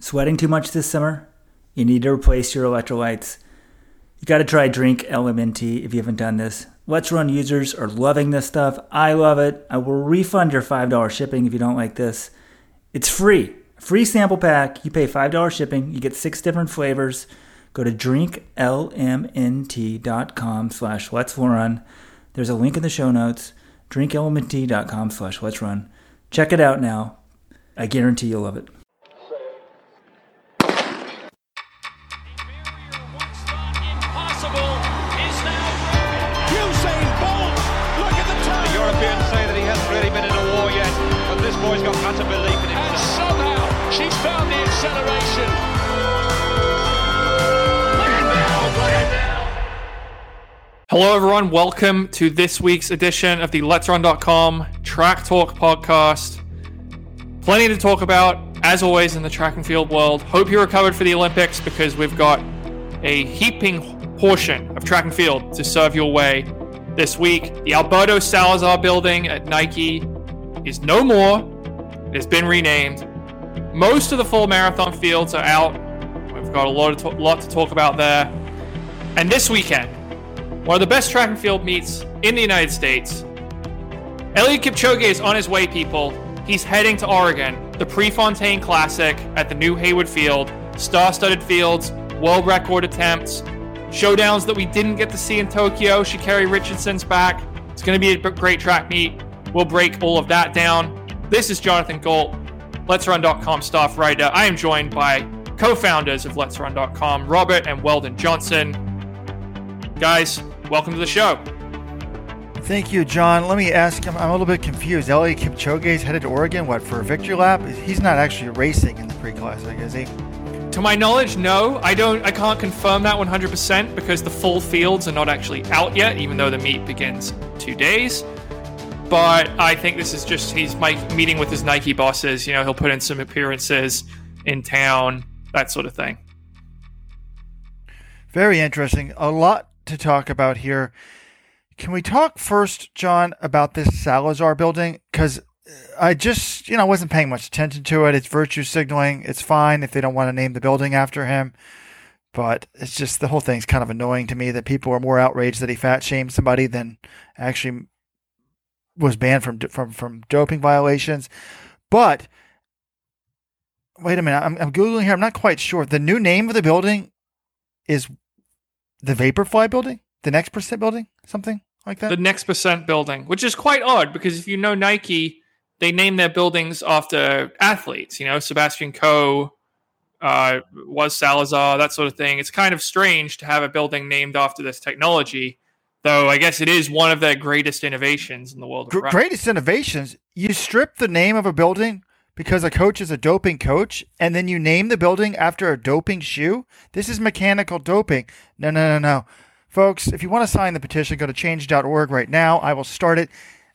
Sweating too much this summer? You need to replace your electrolytes. You got to try Drink LMNT if you haven't done this. Let's Run users are loving this stuff. I love it. I will refund your $5 shipping if you don't like this. It's free. Free sample pack. You pay $5 shipping. You get six different flavors. Go to drinklmnt.com slash let's run. There's a link in the show notes. drinklmnt.com slash let's run. Check it out now. I guarantee you'll love it. Hello, everyone. Welcome to this week's edition of the Let's Run.com Track Talk podcast. Plenty to talk about, as always, in the track and field world. Hope you're recovered for the Olympics because we've got a heaping portion of track and field to serve your way this week. The Alberto Salazar building at Nike is no more, it has been renamed. Most of the full marathon fields are out. We've got a lot, to- lot to talk about there. And this weekend, one of the best track and field meets in the United States. Eliud Kipchoge is on his way, people. He's heading to Oregon, the Prefontaine Classic at the new Hayward Field, star-studded fields, world record attempts, showdowns that we didn't get to see in Tokyo. Sha'Carri Richardson's back. It's going to be a great track meet. We'll break all of that down. This is Jonathan Gault, Let'sRun.com staff writer. I am joined by co-founders of Let'sRun.com, Robert and Weldon Johnson. Guys, welcome to the show. Thank you, John. Let me ask him. I'm a little bit confused. Eliud Kipchoge is headed to Oregon. What for a victory lap? He's not actually racing in the pre-classic, is he? To my knowledge, no. I don't. I can't confirm that 100% because the full fields are not actually out yet, even though the meet begins two days. But I think this is just he's my meeting with his Nike bosses. You know, he'll put in some appearances in town, that sort of thing. Very interesting. A lot to talk about here. Can we talk first, John, about this Salazar building? Because uh, I just, you know, wasn't paying much attention to it. It's virtue signaling. It's fine if they don't want to name the building after him. But it's just the whole thing's kind of annoying to me that people are more outraged that he fat shamed somebody than actually was banned from from from doping violations. But wait a minute, I'm, I'm googling here. I'm not quite sure. The new name of the building is the Vaporfly building, the Next Percent building, something like that. The next percent building, which is quite odd because if you know Nike, they name their buildings after athletes. You know, Sebastian Coe uh, was Salazar, that sort of thing. It's kind of strange to have a building named after this technology, though. I guess it is one of their greatest innovations in the world of Gr- greatest innovations. You strip the name of a building because a coach is a doping coach, and then you name the building after a doping shoe. This is mechanical doping. No, no, no, no. Folks, if you want to sign the petition, go to change.org right now. I will start it.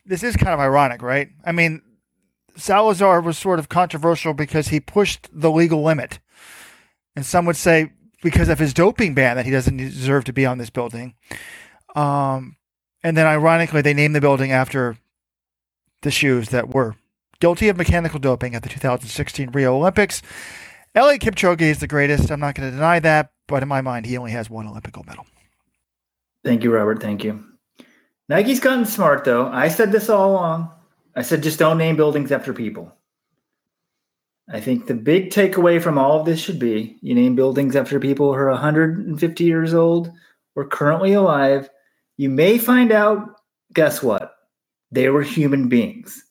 This is kind of ironic, right? I mean, Salazar was sort of controversial because he pushed the legal limit. And some would say because of his doping ban that he doesn't deserve to be on this building. Um, and then ironically, they named the building after the shoes that were guilty of mechanical doping at the 2016 Rio Olympics. Eliud Kipchoge is the greatest. I'm not going to deny that, but in my mind, he only has one Olympic gold medal. Thank you, Robert. Thank you. Nike's gotten smart, though. I said this all along. I said just don't name buildings after people. I think the big takeaway from all of this should be you name buildings after people who are 150 years old or currently alive. You may find out, guess what? They were human beings.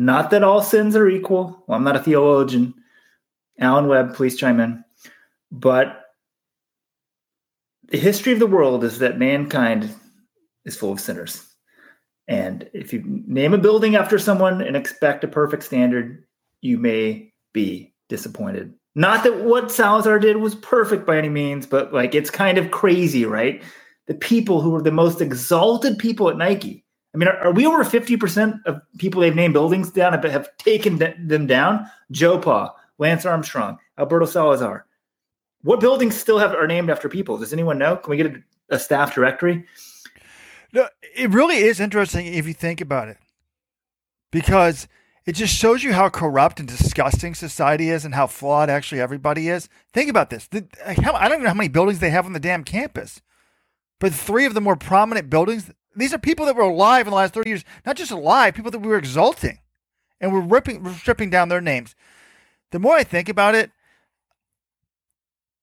Not that all sins are equal. Well, I'm not a theologian. Alan Webb, please chime in. But the history of the world is that mankind is full of sinners. And if you name a building after someone and expect a perfect standard, you may be disappointed. Not that what Salazar did was perfect by any means, but like it's kind of crazy, right? The people who were the most exalted people at Nike. I mean, are, are we over 50% of people they've named buildings down have, have taken th- them down? Joe Pa, Lance Armstrong, Alberto Salazar. What buildings still have are named after people? Does anyone know? Can we get a, a staff directory? No, it really is interesting if you think about it, because it just shows you how corrupt and disgusting society is and how flawed actually everybody is. Think about this. The, I don't even know how many buildings they have on the damn campus, but three of the more prominent buildings, these are people that were alive in the last 30 years, not just alive, people that we were exalting. And we're ripping, we're stripping down their names. The more I think about it,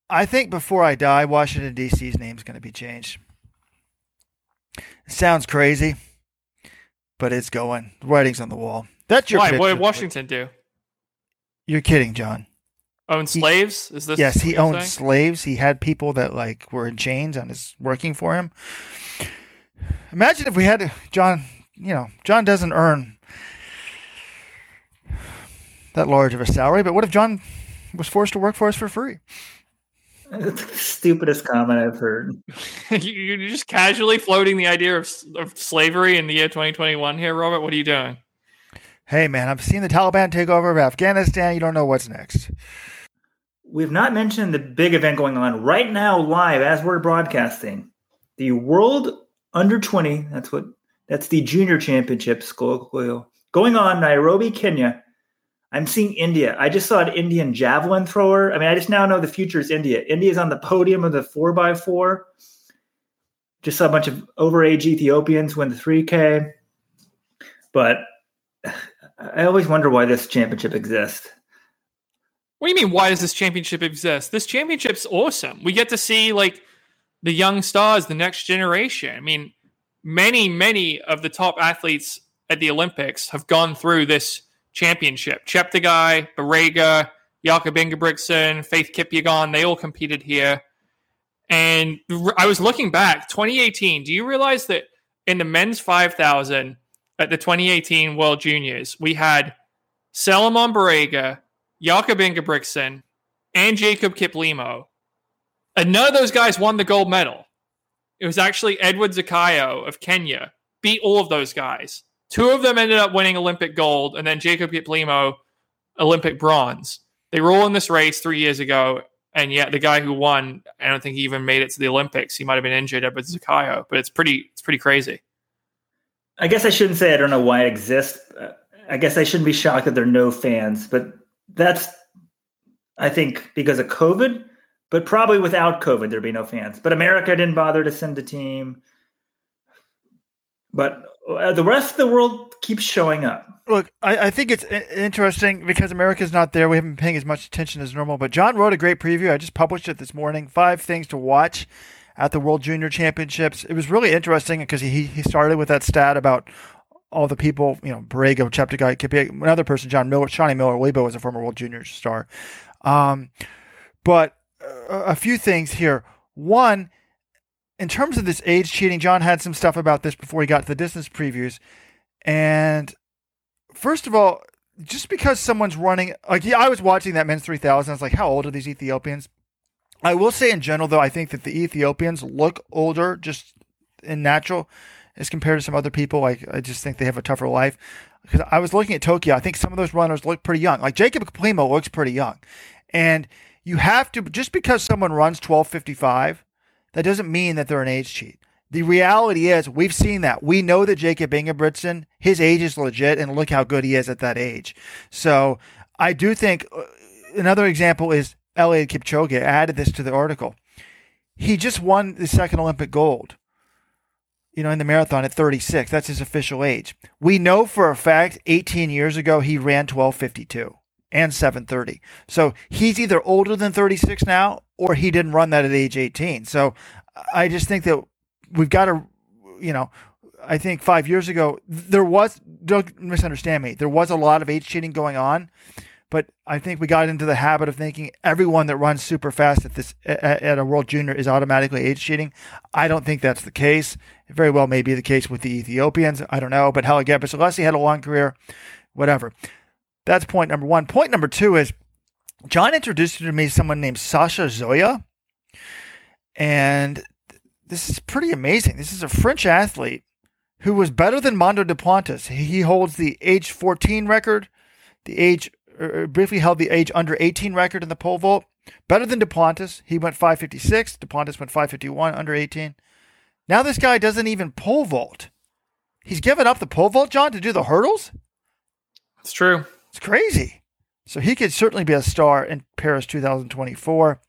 I think before I die, Washington, D.C.'s name is going to be changed. It sounds crazy, but it's going. The writing's on the wall. That's your Why? What did. Washington do? You're kidding, John. Owned slaves? Is this? Yes, he owned saying? slaves. He had people that like were in chains and his working for him. Imagine if we had John. You know, John doesn't earn that large of a salary, but what if John was forced to work for us for free? That's the stupidest comment I've heard. You- You're just casually floating the idea of, of slavery in the year 2021 here, Robert. What are you doing? Hey, man, I've seen the Taliban take over of Afghanistan. You don't know what's next. We've not mentioned the big event going on right now, live as we're broadcasting. The World Under 20, that's what that's the junior championships going on Nairobi, Kenya. I'm seeing India. I just saw an Indian javelin thrower. I mean, I just now know the future is India. India's on the podium of the 4x4. Just saw a bunch of overage Ethiopians win the 3K. But I always wonder why this championship exists. What do you mean? Why does this championship exist? This championship's awesome. We get to see like the young stars, the next generation. I mean, many, many of the top athletes at the Olympics have gone through this championship. Cheptegei, Barega, Jakob Ingebrigtsen, Faith Kipyegon, they all competed here. And I was looking back, 2018. Do you realize that in the men's 5,000 at the 2018 World Juniors, we had Selemon Barega, Jakob Ingebrigtsen, and Jacob Kiplimo. And none of those guys won the gold medal. It was actually Edward Zakayo of Kenya beat all of those guys. Two of them ended up winning Olympic gold, and then Jacob Kiplimo Olympic bronze. They were all in this race three years ago, and yet the guy who won, I don't think he even made it to the Olympics. He might have been injured, Edward Zakayo, but it's pretty, it's pretty crazy. I guess I shouldn't say I don't know why it exists. Uh, I guess I shouldn't be shocked that there are no fans, but that's, I think, because of COVID. But probably without COVID, there'd be no fans. But America didn't bother to send a team. But uh, the rest of the world keeps showing up. Look, I, I think it's interesting because America's not there. We haven't been paying as much attention as normal. But John wrote a great preview. I just published it this morning. Five things to watch at the World Junior Championships. It was really interesting because he he started with that stat about all the people, you know, Barega, Cheptegei, another person, John Miller, Shaunae Miller, Uibo was a former World Junior star. Um, but uh, a few things here. One, in terms of this age cheating, John had some stuff about this before he got to the distance previews. And first of all, just because someone's running, like, yeah, I was watching that men's 3000. I was like, how old are these Ethiopians? I will say in general, though, I think that the Ethiopians look older just in natural as compared to some other people. Like, I just think they have a tougher life. Because I was looking at Tokyo, I think some of those runners look pretty young. Like Jacob Kiplimo looks pretty young. And you have to, just because someone runs 1255, that doesn't mean that they're an age cheat. The reality is, we've seen that. We know that Jakob Ingebrigtsen, his age is legit, and look how good he is at that age. So I do think uh, another example is Eliud Kipchoge. Added this to the article. He just won the second Olympic gold, you know, in the marathon at 36. That's his official age. We know for a fact 18 years ago he ran 1252 and 730. So he's either older than 36 now or he didn't run that at age 18. So I just think that we've got to, you know, I think five years ago there was, don't misunderstand me, there was a lot of age cheating going on. But I think we got into the habit of thinking everyone that runs super fast at this at, a world junior is automatically age cheating. I don't think that's the case. It very well may be the case with the Ethiopians. I don't know. But Haile Gebrselassie had a long career. Whatever. That's point number one. Point number two is John introduced to me someone named Sasha Zhoya. And this is pretty amazing. This is a French athlete who was better than Mondo Duplantis. He holds the age 14 record, the age er, briefly held the age under 18 record in the pole vault. Better than Duplantis. He went 556. Duplantis went 551 under 18. Now this guy doesn't even pole vault. He's given up the pole vault, John, to do the hurdles. It's true. It's crazy. So he could certainly be a star in Paris 2024.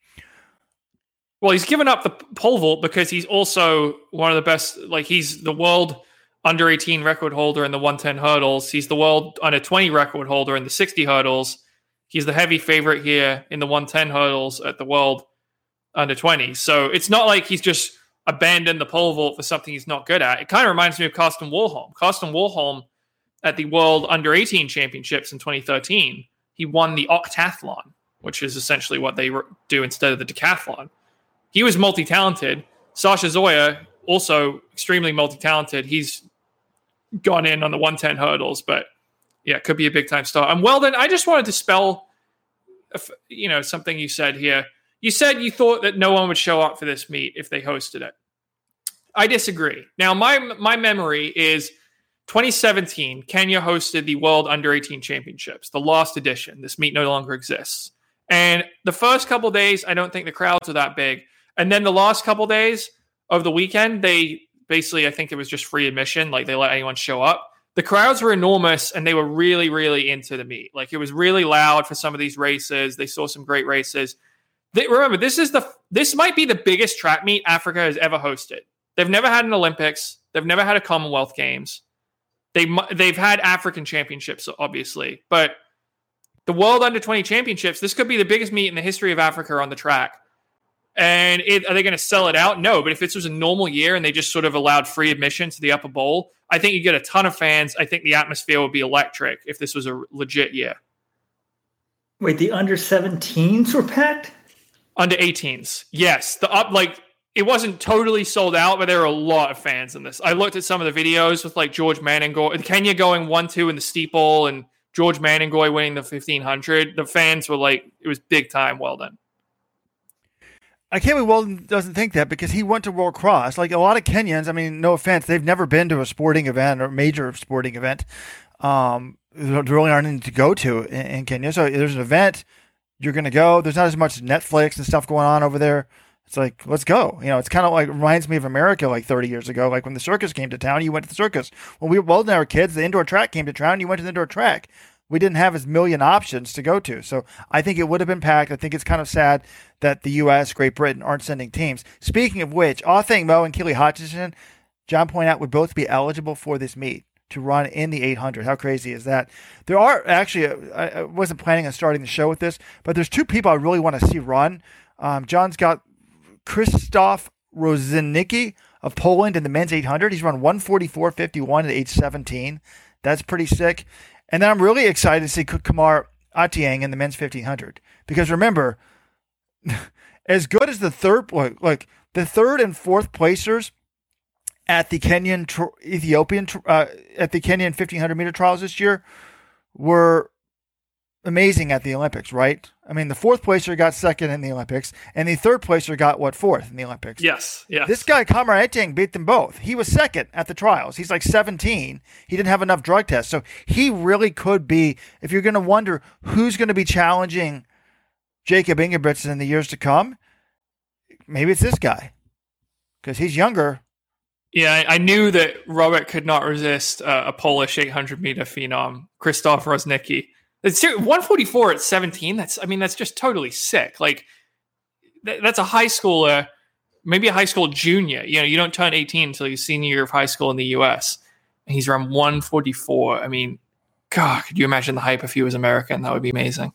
Well, he's given up the pole vault because he's also one of the best. Like he's the world under 18 record holder in the 110 hurdles. He's the world under 20 record holder in the 60 hurdles. He's the heavy favorite here in the 110 hurdles at the world under 20. So it's not like he's just abandoned the pole vault for something he's not good at. It kind of reminds me of Karsten Warholm. Karsten Warholm at the World Under 18 Championships in 2013, he won the octathlon, which is essentially what they do instead of the decathlon. He was multi talented. Sasha Zhoya, also extremely multi talented. He's gone in on the 110 hurdles, but yeah, could be a big time star. And Weldon, I just wanted to spell, you know, something you said here. You said you thought that no one would show up for this meet if they hosted it. I disagree. Now, my my memory is 2017, Kenya hosted the World Under 18 Championships, the lost edition. This meet no longer exists. And the first couple days, I don't think the crowds are that big. And then the last couple days of the weekend, they basically, I think it was just free admission. Like they let anyone show up. The crowds were enormous and they were really, really into the meet. Like it was really loud for some of these races. They saw some great races. They, remember, this is the this might be the biggest track meet Africa has ever hosted. They've never had an Olympics. They've never had a Commonwealth Games. They they've had African championships, obviously, but the World Under Twenty Championships. This could be the biggest meet in the history of Africa on the track. And it, are they going to sell it out? No. But if this was a normal year and they just sort of allowed free admission to the upper bowl, I think you get a ton of fans. I think the atmosphere would be electric if this was a legit year. Wait, the under 17s were packed? Under 18s. Yes. The up, like, it wasn't totally sold out, but there were a lot of fans in this. I looked at some of the videos with like George Manangoi, Kenya going one two in the steeple, and George Manangoi winning the fifteen hundred. The fans were like, it was big time. Well done. I can't believe Weldon doesn't think that because he went to World Cross. Like a lot of Kenyans, I mean, no offense, they've never been to a sporting event or major sporting event. Um, there really aren't anything to go to in, in Kenya. So there's an event, you're going to go. There's not as much Netflix and stuff going on over there. It's like, let's go. You know, it's kind of like reminds me of America like 30 years ago. Like when the circus came to town, you went to the circus. When we were Weldon our kids, the indoor track came to town, you went to the indoor track. We didn't have as million options to go to. So I think it would have been packed. I think it's kind of sad that the U.S., Great Britain aren't sending teams. Speaking of which, Athing Mu and Keely Hodgkinson, John pointed out, would both be eligible for this meet to run in the 800. How crazy is that? There are actually, I wasn't planning on starting the show with this, but there's two people I really want to see run. Um, John's got Krzysztof Różnicki of Poland in the men's 800. He's run 144.51 at age 17. That's pretty sick. And then I'm really excited to see Kamar Etiang in the men's 1500 because remember, as good as the third, like the third and fourth placers at the Kenyan Ethiopian uh, at the Kenyan 1500 meter trials this year were amazing at the Olympics, right? I mean, the fourth placer got second in the Olympics, and the third placer got what fourth in the Olympics. Yes, yes. This guy Kamar Etiang beat them both. He was second at the trials. He's like 17. He didn't have enough drug tests, so he really could be. If you're going to wonder who's going to be challenging Jakob Ingebrigtsen in the years to come, maybe it's this guy because he's younger. Yeah, I knew that Robert could not resist uh, a Polish 800 meter phenom, Krzysztof Różnicki. It's 144 at 17. That's I mean that's just totally sick. Like that's a high schooler, maybe a high school junior. You know, you don't turn 18 until your senior year of high school in the U.S. And he's around 144. I mean, God, could you imagine the hype if he was American? That would be amazing.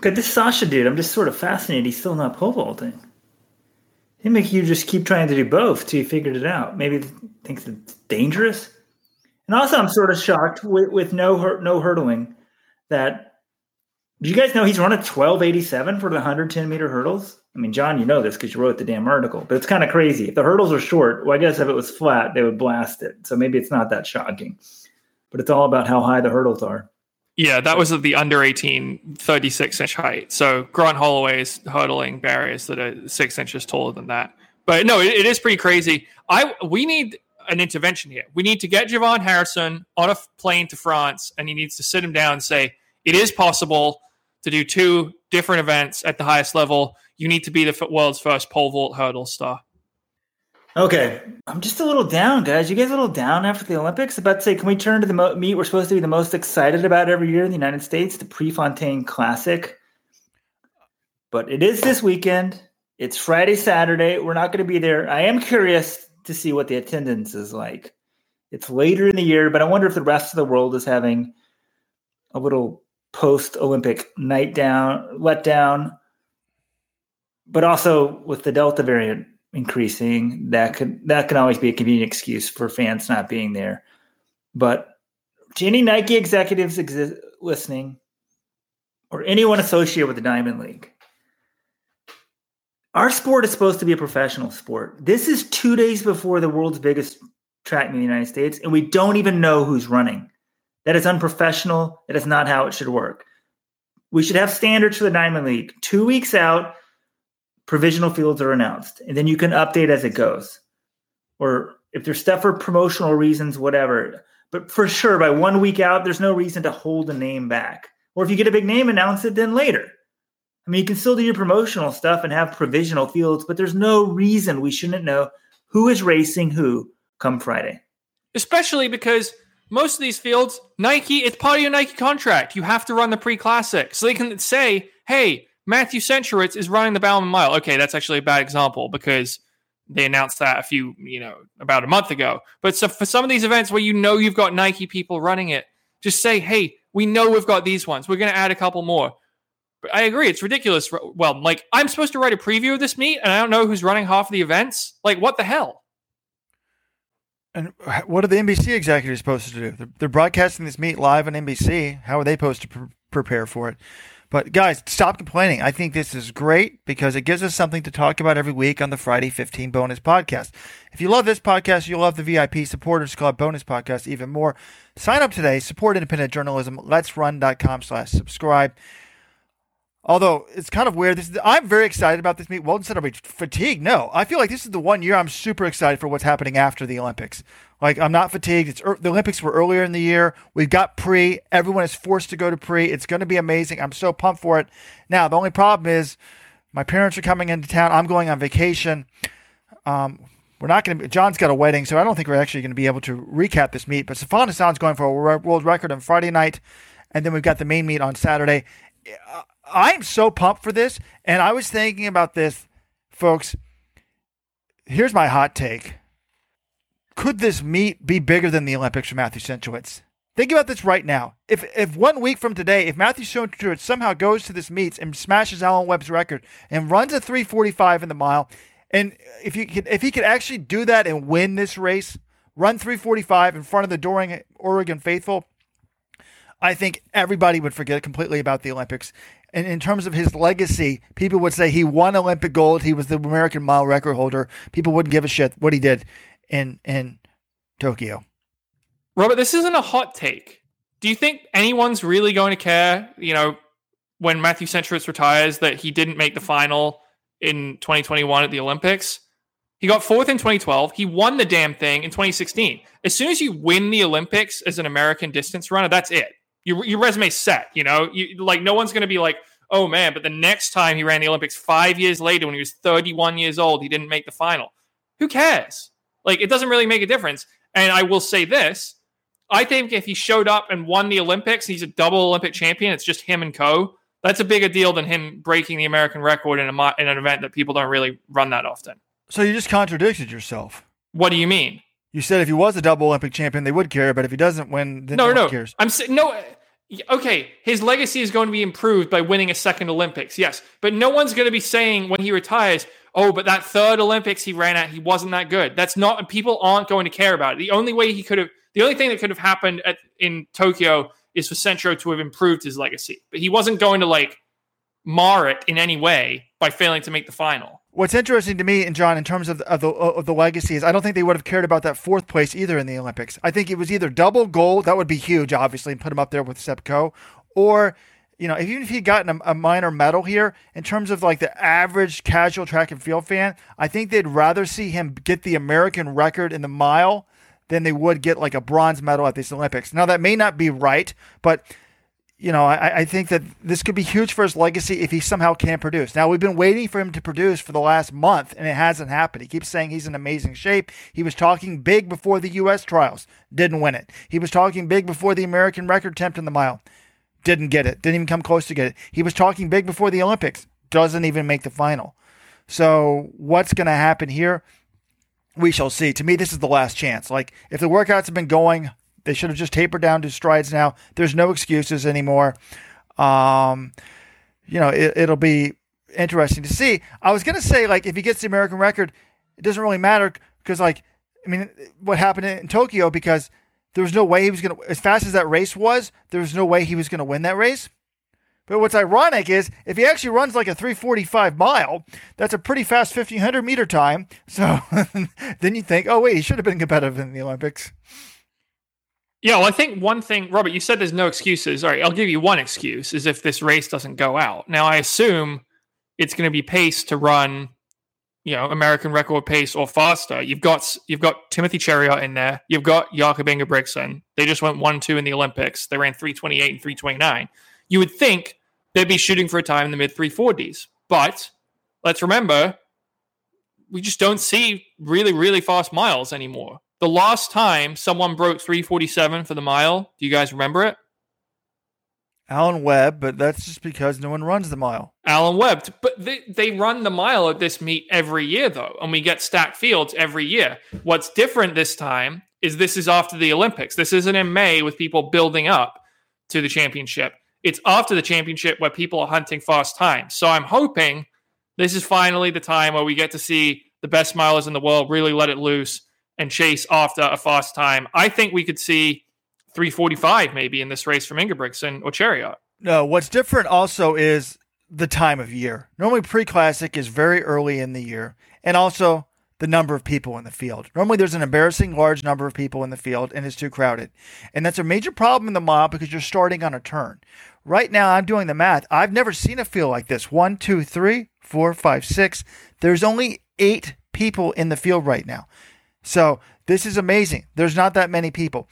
But this Sasha dude, I'm just sort of fascinated. He's still not pole vaulting. He make you just keep trying to do both till you figured it out. Maybe thinks it's dangerous. And also, I'm sort of shocked with, with no no hurdling that do you guys know he's run a 1287 for the 110 meter hurdles? I mean, John, you know this because you wrote the damn article, but it's kind of crazy. If the hurdles are short, well, I guess if it was flat, they would blast it. So maybe it's not that shocking, but it's all about how high the hurdles are. Yeah, that was the under 18, 36 inch height. So Grant Holloway's hurdling barriers that are six inches taller than that. But no, it, it is pretty crazy. I we need an intervention here. We need to get JuVaughn Harrison on a plane to France, and he needs to sit him down and say, it is possible to do two different events at the highest level. You need to be the world's first pole vault hurdle star. Okay, I'm just a little down, guys. You guys a little down after the Olympics? About to say, can we turn to the mo- meet we're supposed to be the most excited about every year in the United States, the Prefontaine Classic? But it is this weekend. It's Friday, Saturday. We're not going to be there. I am curious to see what the attendance is like. It's later in the year, but I wonder if the rest of the world is having a little post Olympic night down, let down. But also with the Delta variant increasing, that could that can always be a convenient excuse for fans not being there. But to any Nike executives exi- listening, or anyone associated with the Diamond League, our sport is supposed to be a professional sport. This is two days before the world's biggest track in the United States, and we don't even know who's running. That is unprofessional. That is not how it should work. We should have standards for the Diamond League. Two weeks out, provisional fields are announced, and then you can update as it goes. Or if there's stuff for promotional reasons, whatever. But for sure, by one week out, there's no reason to hold a name back. Or if you get a big name, announce it then later. I mean, you can still do your promotional stuff and have provisional fields, but there's no reason we shouldn't know who is racing who come Friday. Especially because most of these fields, Nike, it's part of your Nike contract. You have to run the pre classic. So they can say, hey, Matthew Centrowitz is running the Bowerman Mile. Okay, that's actually a bad example because they announced that a few, you know, about a month ago. But so for some of these events where you know you've got Nike people running it, just say, hey, we know we've got these ones. We're going to add a couple more. But I agree, it's ridiculous. Well, like I'm supposed to write a preview of this meet, and I don't know who's running half of the events. Like, what the hell? And what are the NBC executives supposed to do? They're, they're broadcasting this meet live on NBC. How are they supposed to pre- prepare for it? But guys, stop complaining. I think this is great because it gives us something to talk about every week on the Friday 15 bonus podcast. If you love this podcast, you'll love the VIP Supporters Club bonus podcast even more. Sign up today, support independent journalism, letsrun.com slash subscribe. Although it's kind of weird. This is, I'm very excited about this meet. Weldon said I'll be fatigued. No, I feel like this is the one year I'm super excited for what's happening after the Olympics. Like I'm not fatigued. It's the Olympics were earlier in the year. We've got pre. Everyone is forced to go to pre. It's going to be amazing. I'm so pumped for it. Now the only problem is my parents are coming into town. I'm going on vacation. Um, we're not going to. John's got a wedding, so I don't think we're actually going to be able to recap this meet. But Sifan Hassan's going for a world record on Friday night, and then we've got the main meet on Saturday. I'm so pumped for this. And I was thinking about this, folks. Here's my hot take. Could this meet be bigger than the Olympics for Matthew Centrowitz? Think about this right now. If if one week from today, if Matthew Centrowitz somehow goes to this meets and smashes Alan Webb's record and runs a 345 in the mile, and if you could, if he could actually do that and win this race, run 345 in front of the Doring Oregon faithful, I think everybody would forget completely about the Olympics and in terms of his legacy, people would say he won Olympic gold. He was the American mile record holder. People wouldn't give a shit what he did in in Tokyo. Robert, this isn't a hot take. Do you think anyone's really going to care? You know, when Matthew Centrowitz retires, that he didn't make the final in 2021 at the Olympics. He got fourth in 2012. He won the damn thing in 2016. As soon as you win the Olympics as an American distance runner, that's it your your resume's set. You know, you, like no one's going to be like, oh man, but the next time he ran the Olympics five years later when he was 31 years old, he didn't make the final. Who cares? Like it doesn't really make a difference. And I will say this: I think if he showed up and won the Olympics, he's a double Olympic champion. It's just him and Coe. That's a bigger deal than him breaking the American record in a in an event that people don't really run that often. So you just contradicted yourself. What do you mean? You said if he was a double Olympic champion, they would care, but if he doesn't win, then no, no, no, cares. I'm saying no. Okay, his legacy is going to be improved by winning a second Olympics, yes, but no one's going to be saying when he retires, "Oh, but that third Olympics he ran at, he wasn't that good." That's not. People aren't going to care about it. The only way he could have, the only thing that could have happened at, in Tokyo is for Centro to have improved his legacy, but he wasn't going to like mar it in any way by failing to make the final. What's interesting to me and John in terms of the, of the of the legacy is I don't think they would have cared about that fourth place either in the Olympics. I think it was either double gold that would be huge, obviously, and put him up there with Seb Coe, or you know, even if he'd gotten a, a, minor medal here, in terms of like the average casual track and field fan, I think they'd rather see him get the American record in the mile than they would get like a bronze medal at these Olympics. Now that may not be right, but you know, I, I think that this could be huge for his legacy if he somehow can produce. Now, we've been waiting for him to produce for the last month, and it hasn't happened. He keeps saying he's in amazing shape. He was talking big before the U.S. trials, didn't win it. He was talking big before the American record attempt in the mile, didn't get it, didn't even come close to get it. He was talking big before the Olympics, doesn't even make the final. So, what's going to happen here? We shall see. To me, this is the last chance. Like, if the workouts have been going they should have just tapered down to strides now. There's no excuses anymore. Um, you know, it, will be interesting to see. I was gonna say like if he gets the American record, it doesn't really matter because like I mean, what happened in Tokyo because there was no way he was gonna as fast as that race was. There was no way he was gonna win that race. But what's ironic is if he actually runs like a 345 mile, that's a pretty fast 1500 meter time. So then you think, oh wait, he should have been competitive in the Olympics. Yeah, well, I think one thing, Robert, you said there's no excuses. All right, I'll give you one excuse is if this race doesn't go out. Now, I assume it's going to be pace to run, you know, American record pace or faster. You've got you've got Timothy Cheruiyot in there. You've got Jakob Ingebrigtsen. They just went one two in the Olympics. They ran 328 and 329. You would think they'd be shooting for a time in the mid 340s, but let's remember, we just don't see really really fast miles anymore. The last time someone broke 347 for the mile, do you guys remember it? Alan Webb, but that's just because no one runs the mile. Alan Webb, but they, they run the mile at this meet every year, though, and we get stacked fields every year. What's different this time is this is after the Olympics. This isn't in May with people building up to the championship. It's after the championship where people are hunting fast times. So I'm hoping this is finally the time where we get to see the best milers in the world really let it loose and chase after a fast time. I think we could see 345 maybe in this race from Ingebrigtsen or Cheruiyot. No, what's different also is the time of year. Normally, pre classic is very early in the year, and also the number of people in the field. Normally, there's an embarrassing large number of people in the field, and it's too crowded. And that's a major problem in the mile because you're starting on a turn. Right now, I'm doing the math. I've never seen a field like this. One, two, three, four, five, six. There's only eight people in the field right now. So this is amazing. There's not that many people.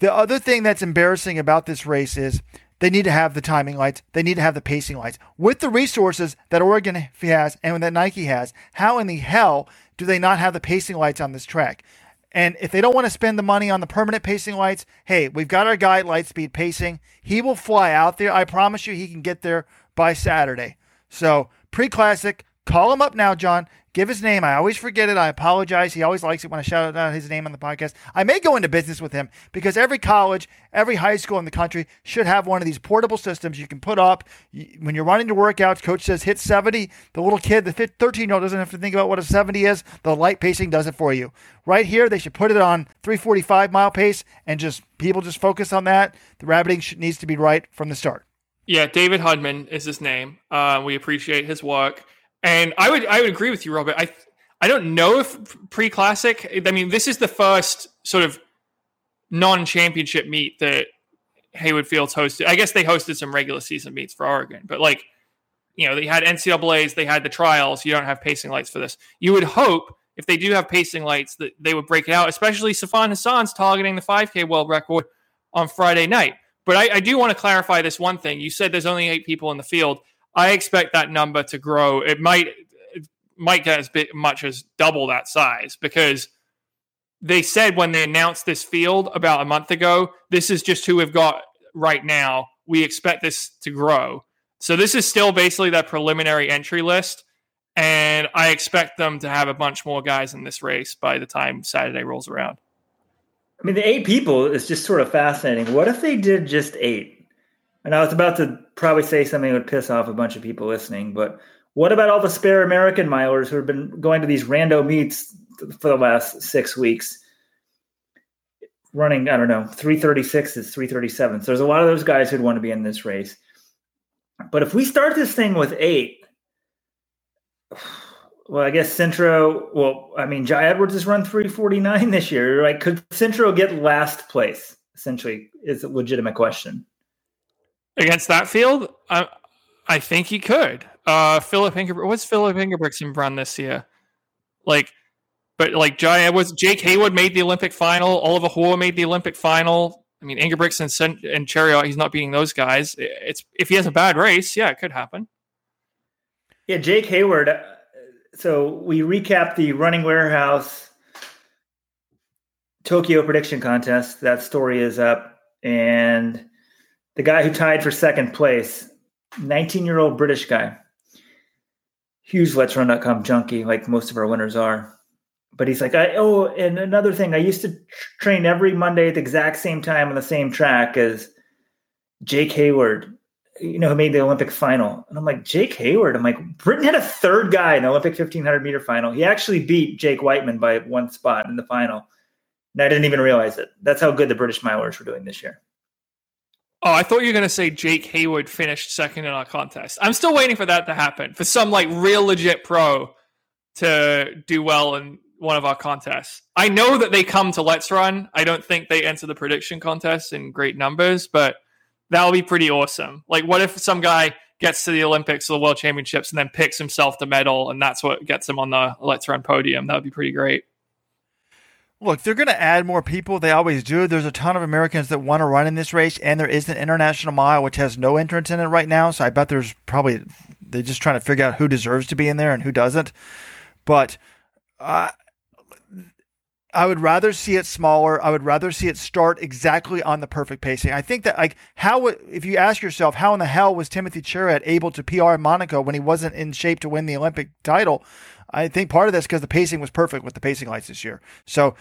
The other thing that's embarrassing about this race is they need to have the timing lights. They need to have the pacing lights. With the resources that Oregon has and that Nike has, how in the hell do they not have the pacing lights on this track? And if they don't want to spend the money on the permanent pacing lights, hey, we've got our guy at Lightspeed Pacing. He will fly out there. I promise you he can get there by Saturday. So pre classic, call him up now, John give his name. I always forget it. I apologize. He always likes it when I shout out his name on the podcast. I may go into business with him because every college, every high school in the country should have one of these portable systems you can put up when you're running to workouts. Coach says hit 70. The little kid, the 13 year old, doesn't have to think about what a 70 is. The light pacing does it for you. Right here, they should put it on 345 mile pace and just people just focus on that. The rabbiting needs to be right from the start. Yeah, David Hudman is his name. Uh, we appreciate his work. And I would I would agree with you, Robert. I I don't know if pre-classic. I mean, this is the first sort of non-championship meet that Hayward Fields hosted. I guess they hosted some regular season meets for Oregon, but like you know, they had NCAA's, they had the trials. You don't have pacing lights for this. You would hope if they do have pacing lights that they would break it out, especially Sifan Hassan's targeting the 5K world record on Friday night. But I, I do want to clarify this one thing. You said there's only eight people in the field. I expect that number to grow. It might it might get as big, much as double that size because they said when they announced this field about a month ago, this is just who we've got right now. We expect this to grow. So this is still basically that preliminary entry list. And I expect them to have a bunch more guys in this race by the time Saturday rolls around. I mean, the eight people is just sort of fascinating. What if they did just eight? And I was about to probably say something that would piss off a bunch of people listening, but what about all the spare American milers who have been going to these rando meets for the last six weeks? Running, I don't know, 336 is 337. So there's a lot of those guys who'd want to be in this race. But if we start this thing with eight, well, I guess Centro, well, I mean, Jai Edwards has run 349 this year. Right? Could Centro get last place? Essentially, is a legitimate question against that field, I, I think he could. Uh, Filip Ingebrigtsen, what's Filip Ingebrigtsen run this year? Like, but like Jai was Jake Heyward made the Olympic final. Oliver Hoare made the Olympic final. I mean, Ingebrigtsen and, and Cheruiyot, he's not beating those guys. It's if he has a bad race, yeah, it could happen. Yeah, Jake Heyward. uh, So we recap the Running Warehouse Tokyo prediction contest. That story is up, and the guy who tied for second place, 19 year old British guy, huge Let's Run.com junkie, like most of our winners are. But he's like, I oh, and another thing, I used to train every Monday at the exact same time on the same track as Jake Heyward, you know, who made the Olympic final. And I'm like, Jake Heyward. I'm like, Britain had a third guy in the Olympic 1500 meter final. He actually beat Jake Wightman by one spot in the final. And I didn't even realize it. That's how good the British milers were doing this year. Oh, I thought you were going to say Jake Heyward finished second in our contest. I'm still waiting for that to happen for some like real legit pro to do well in one of our contests. I know that they come to Let's Run. I don't think they enter the prediction contest in great numbers, but that'll be pretty awesome. Like, what if some guy gets to the Olympics or the World Championships and then picks himself the medal, and that's what gets him on the Let's Run podium? That would be pretty great. Look, they're going to add more people. They always do. There's a ton of Americans that want to run in this race, and there is an international mile which has no entrance in it right now. So I bet there's probably they're just trying to figure out who deserves to be in there and who doesn't. But uh, I would rather see it smaller. I would rather see it start exactly on the perfect pacing. I think that like how if you ask yourself how in the hell was Timothy Cheruiyot able to PR in Monaco when he wasn't in shape to win the Olympic title? I think part of this because the pacing was perfect with the pacing lights this year. So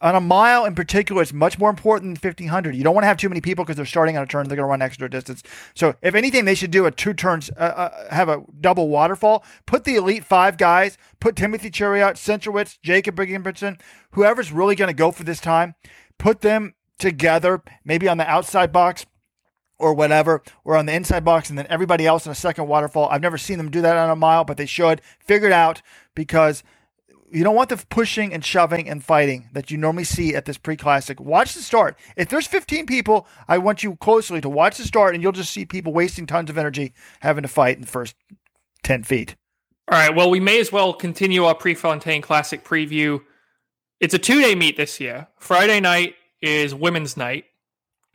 on a mile in particular, it's much more important than 1500. You don't want to have too many people because they're starting on a turn. They're going to run extra distance. So if anything, they should do a two turns, uh, uh, have a double waterfall. Put the elite five guys. Put Timothy Cheruiyot, Centrowitz, Jakob Ingebrigtsen, whoever's really going to go for this time. Put them together, maybe on the outside box or whatever, or on the inside box, and then everybody else in a second waterfall. I've never seen them do that on a mile, but they should figure it out because you don't want the pushing and shoving and fighting that you normally see at this pre-classic. Watch the start. If there's 15 people, I want you closely to watch the start, and you'll just see people wasting tons of energy having to fight in the first 10 feet. All right. Well, we may as well continue our Prefontaine Classic preview. It's a two day meet this year. Friday night is women's night,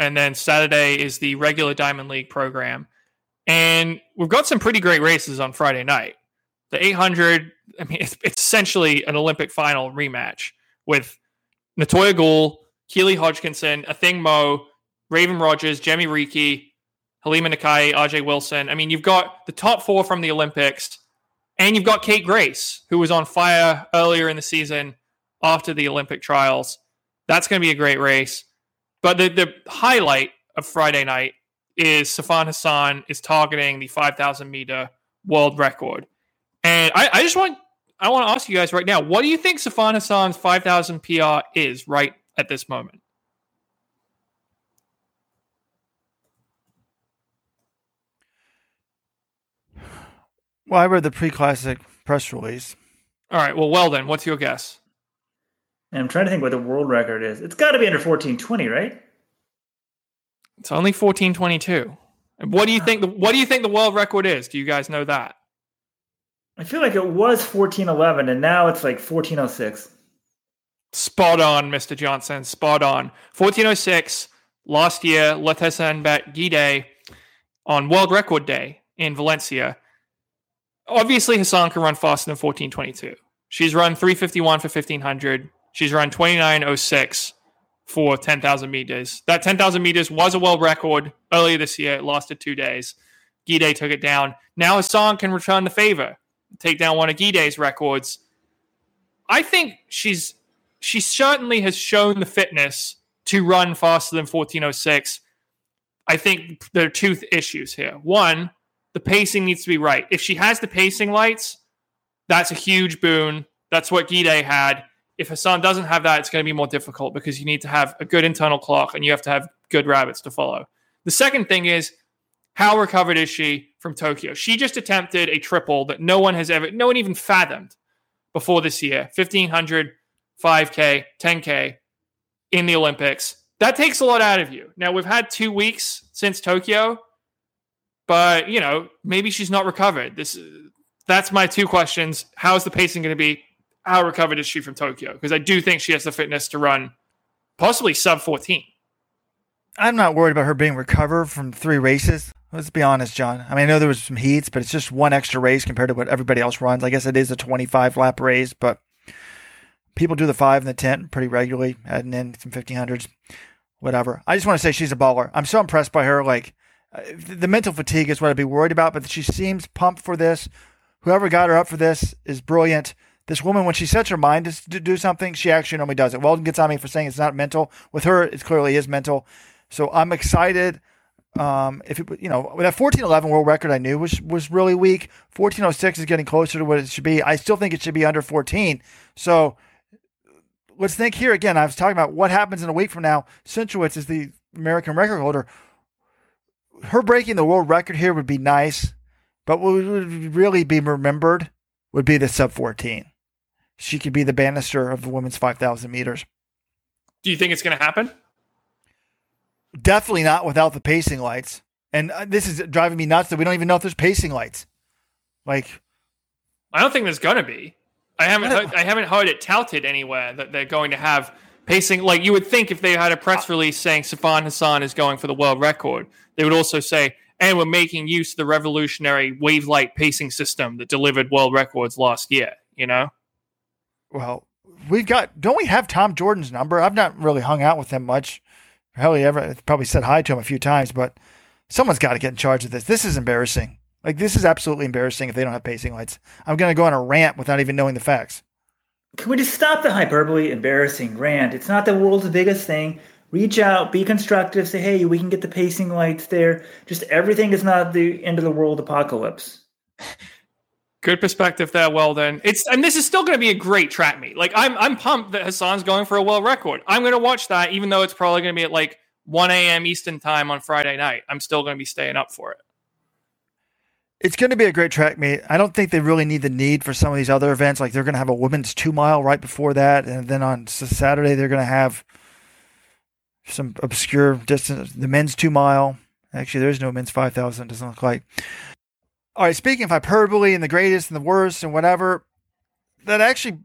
and then Saturday is the regular Diamond League program. And we've got some pretty great races on Friday night. The 800, I mean, it's, it's essentially an Olympic final rematch with Natoya Goule, Keely Hodgkinson, Athing Mu, Raven Rogers, Jemma Reekie, Halimah Nakaayi, Ajeé Wilson. I mean, you've got the top four from the Olympics, and you've got Kate Grace, who was on fire earlier in the season after the Olympic trials. That's going to be a great race. But the, the highlight of Friday night is Sifan Hassan is targeting the 5,000 meter world record. And I, I just want I want to ask you guys right now, what do you think Sifan Hassan's 5,000 PR is right at this moment? Well, I read the pre-classic press release. All right, well, well then, what's your guess? And I'm trying to think what the world record is. It's got to be under 1420, right? It's only 1422. What do you think the what do you think the world record is? Do you guys know that? I feel like it was 1411 and now it's like 1406. Spot on, Mr. Johnson. Spot on. 1406 last year, Letesenbet Gidey on World Record Day in Valencia. Obviously, Hassan can run faster than 1422. She's run 351 for 1500. She's run 2906 for 10,000 meters. That 10,000 meters was a world record earlier this year. It lasted two days. Gidey took it down. Now Hassan can return the favor, take down one of Gidey's records. I think she's she certainly has shown the fitness to run faster than 1406. I think there are two th- issues here. One, the pacing needs to be right. If she has the pacing lights, that's a huge boon. That's what Gidey had. If Hassan doesn't have that, it's going to be more difficult because you need to have a good internal clock and you have to have good rabbits to follow. The second thing is how recovered is she from Tokyo? She just attempted a triple that no one has ever, no one even fathomed before this year 1500, 5K, 10K in the Olympics. That takes a lot out of you. Now, we've had two weeks since Tokyo, but, you know, maybe she's not recovered. This That's my two questions. How's the pacing going to be? How recovered is she from Tokyo? Because I do think she has the fitness to run possibly sub 14. I'm not worried about her being recovered from three races. Let's be honest, John. I mean, I know there was some heats, but it's just one extra race compared to what everybody else runs. I guess it is a 25 lap race, but people do the five and the 10 pretty regularly, adding in some 1500s, whatever. I just want to say she's a baller. I'm so impressed by her. Like, uh, the mental fatigue is what I'd be worried about, but she seems pumped for this. Whoever got her up for this is brilliant. This woman, when she sets her mind to do something, she actually normally does it. Weldon gets on me for saying it's not mental. With her, it clearly is mental. So I'm excited. Um, if it, you know, that 1411 world record I knew was was really weak. 1406 is getting closer to what it should be. I still think it should be under 14. So let's think here again. I was talking about what happens in a week from now. Centrowitz is the American record holder. Her breaking the world record here would be nice, but what would really be remembered would be the sub 14. She could be the banister of the women's 5,000 meters. Do you think it's going to happen? Definitely not without the pacing lights. And uh, this is driving me nuts that we don't even know if there's pacing lights. Like, I don't think there's going to be. I haven't. Heard, I haven't heard it touted anywhere that they're going to have pacing. Like you would think, if they had a press release saying Sifan Hassan is going for the world record, they would also say, "And we're making use of the revolutionary wave light pacing system that delivered world records last year." You know. Well, we've got. Don't we have Tom Jordan's number? I've not really hung out with him much. Hell, he ever probably said hi to him a few times, but someone's got to get in charge of this. This is embarrassing. Like this is absolutely embarrassing if they don't have pacing lights. I'm going to go on a rant without even knowing the facts. Can we just stop the hyperbole, embarrassing rant? It's not the world's biggest thing. Reach out, be constructive, say, hey, we can get the pacing lights there. Just everything is not the end of the world apocalypse. Good perspective there. Well, then it's and this is still going to be a great track meet. Like I'm, I'm pumped that Hassan's going for a world record. I'm going to watch that, even though it's probably going to be at like 1 a.m. Eastern time on Friday night. I'm still going to be staying up for it. It's going to be a great track meet. I don't think they really need the need for some of these other events. Like they're going to have a women's two mile right before that, and then on Saturday they're going to have some obscure distance. The men's two mile. Actually, there's no men's five thousand. Doesn't look like. All right. Speaking of hyperbole and the greatest and the worst and whatever, that actually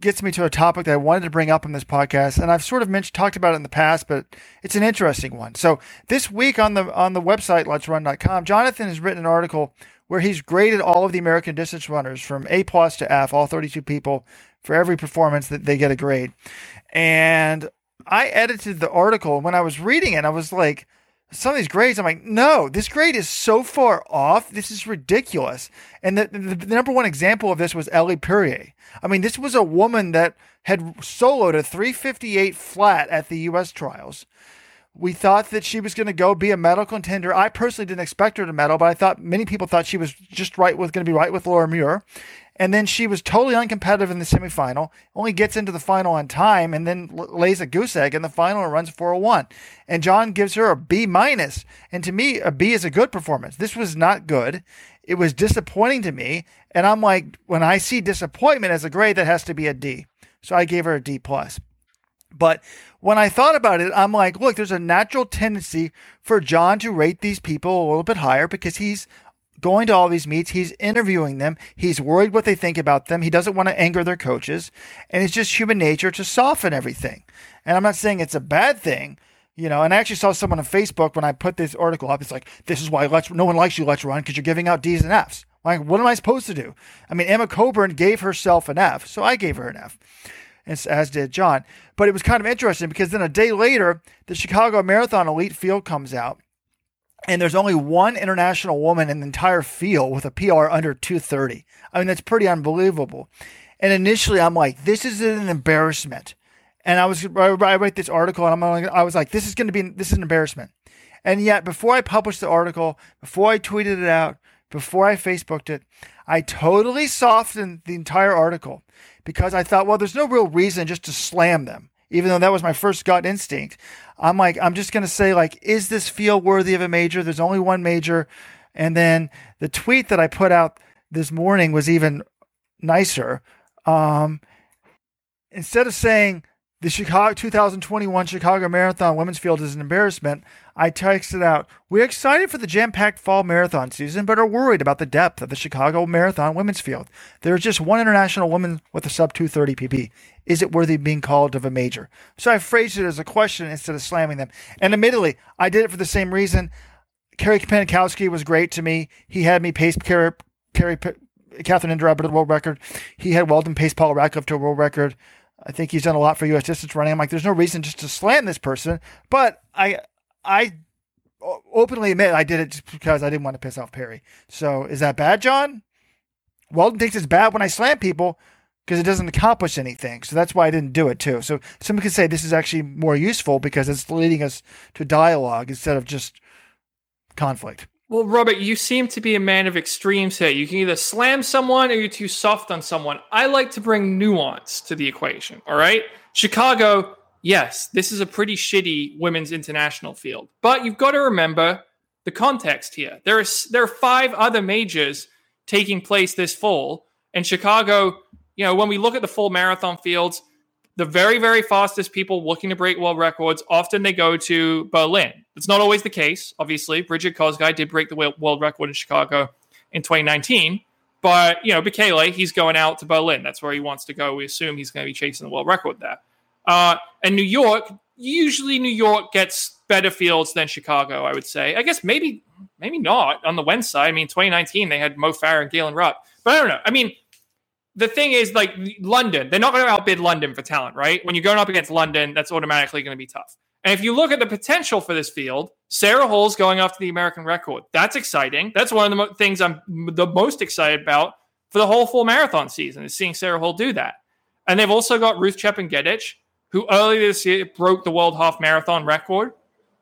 gets me to a topic that I wanted to bring up on this podcast, and I've sort of mentioned talked about it in the past, but it's an interesting one. So this week on the on the website letsrun.com, Jonathan has written an article where he's graded all of the American distance runners from A plus to F, all 32 people, for every performance that they get a grade. And I edited the article. When I was reading it, I was like, some of these grades, I'm like, no, this grade is so far off. This is ridiculous. And the, the, the, number one example of this was Elle Purrier. I mean, this was a woman that had soloed a 358 flat at the U.S. trials. We thought that she was going to go be a medal contender. I personally didn't expect her to medal, but I thought many people thought she was just right with going to be right with Laura Muir. And then she was totally uncompetitive in the semifinal, only gets into the final on time, and then lays a goose egg in the final and runs 401. And John gives her a B minus. And to me, a B is a good performance. This was not good. It was disappointing to me. And I'm like, when I see disappointment as a grade, that has to be a D. So I gave her a D plus. But when I thought about it, I'm like, look, there's a natural tendency for John to rate these people a little bit higher because he's going to all these meets. He's interviewing them. He's worried what they think about them. He doesn't want to anger their coaches. And it's just human nature to soften everything. And I'm not saying it's a bad thing, you know. And I actually saw someone on Facebook when I put this article up. It's like, this is why let's, no one likes you, let's run, because you're giving out D's and F's. Like, what am I supposed to do? I mean, Emma Coburn gave herself an F, so I gave her an F, as did John. But it was kind of interesting because then a day later, the Chicago Marathon Elite Field comes out and there's only one international woman in the entire field with a PR under 230. I mean, that's pretty unbelievable. And initially, I'm like, this is an embarrassment. And I was, I write this article, and I'm like, I was like, this is going to be, this is an embarrassment. And yet, before I published the article, before I tweeted it out, before I Facebooked it, I totally softened the entire article because I thought, well, there's no real reason just to slam them even though that was my first gut instinct. I'm like, I'm just going to say, like, is this field worthy of a major? There's only one major. And then the tweet that I put out this morning was even nicer. Um, instead of saying the Chicago 2021 Chicago Marathon women's field is an embarrassment. I texted out, "We're excited for the jam-packed fall marathon season, but are worried about the depth of the Chicago Marathon women's field. There is just one international woman with a sub 230 PB. Is it worthy of being called of a major?" So I phrased it as a question instead of slamming them. And admittedly, I did it for the same reason. Carey Pinkowski was great to me. He had me pace Kerry, Kerry Catherine Ndereba to the world record. He had Weldon pace Paula Radcliffe to a world record. I think he's done a lot for U.S. distance running. I'm like, there's no reason just to slam this person, but I, I openly admit I did it just because I didn't want to piss off Perry. So is that bad, John? Weldon thinks it's bad when I slam people because it doesn't accomplish anything. So that's why I didn't do it too. So someone could say this is actually more useful because it's leading us to dialogue instead of just conflict. Well, Robert, you seem to be a man of extremes here. You can either slam someone or you're too soft on someone. I like to bring nuance to the equation, all right? Chicago, yes, this is a pretty shitty women's international field. But you've got to remember the context here. There are there are five other majors taking place this fall, and Chicago, you know, when we look at the full marathon fields, the very, very fastest people looking to break world records, often they go to Berlin. It's not always the case, obviously. Brigid Kosgei did break the world record in Chicago in 2019. But, you know, Bekele, he's going out to Berlin. That's where he wants to go. We assume he's going to be chasing the world record there. Uh, and New York, usually New York gets better fields than Chicago, I would say. I guess maybe maybe not on the side. I mean, 2019, they had Mo Farah and Galen Rupp. But I don't know. I mean, the thing is, like London, they're not going to outbid London for talent, right? When you're going up against London, that's automatically going to be tough. And if you look at the potential for this field, Sarah Hall's going after the American record. That's exciting. That's one of the mo- things I'm the most excited about for the whole full marathon season is seeing Sarah Hall do that. And they've also got Ruth Chepngetich, who earlier this year broke the world half marathon record.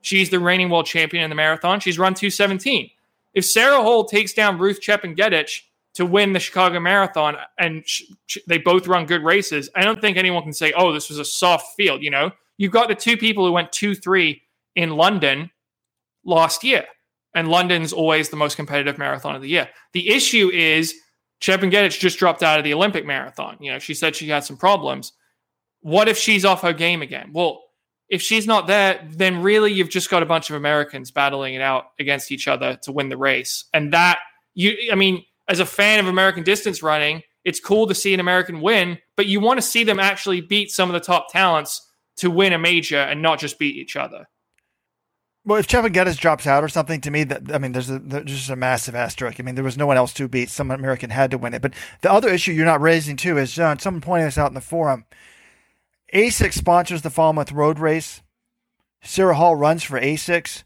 She's the reigning world champion in the marathon. She's run 217. If Sarah Hall takes down Ruth Chepngetich, to win the Chicago Marathon, and sh- sh- they both run good races. I don't think anyone can say, "Oh, this was a soft field." You know, you've got the two people who went two three in London last year, and London's always the most competitive marathon of the year. The issue is Chepngetich just dropped out of the Olympic marathon. You know, she said she had some problems. What if she's off her game again? Well, if she's not there, then really you've just got a bunch of Americans battling it out against each other to win the race, and that you, I mean as a fan of American distance running, it's cool to see an American win, but you want to see them actually beat some of the top talents to win a major and not just beat each other. Well, if Chepngetich drops out or something, to me, that I mean, there's, a, there's just a massive asterisk. I mean, there was no one else to beat. Some American had to win it. But the other issue you're not raising too is John. Someone pointed this out in the forum. ASICS sponsors the Falmouth Road Race. Sarah Hall runs for ASICS.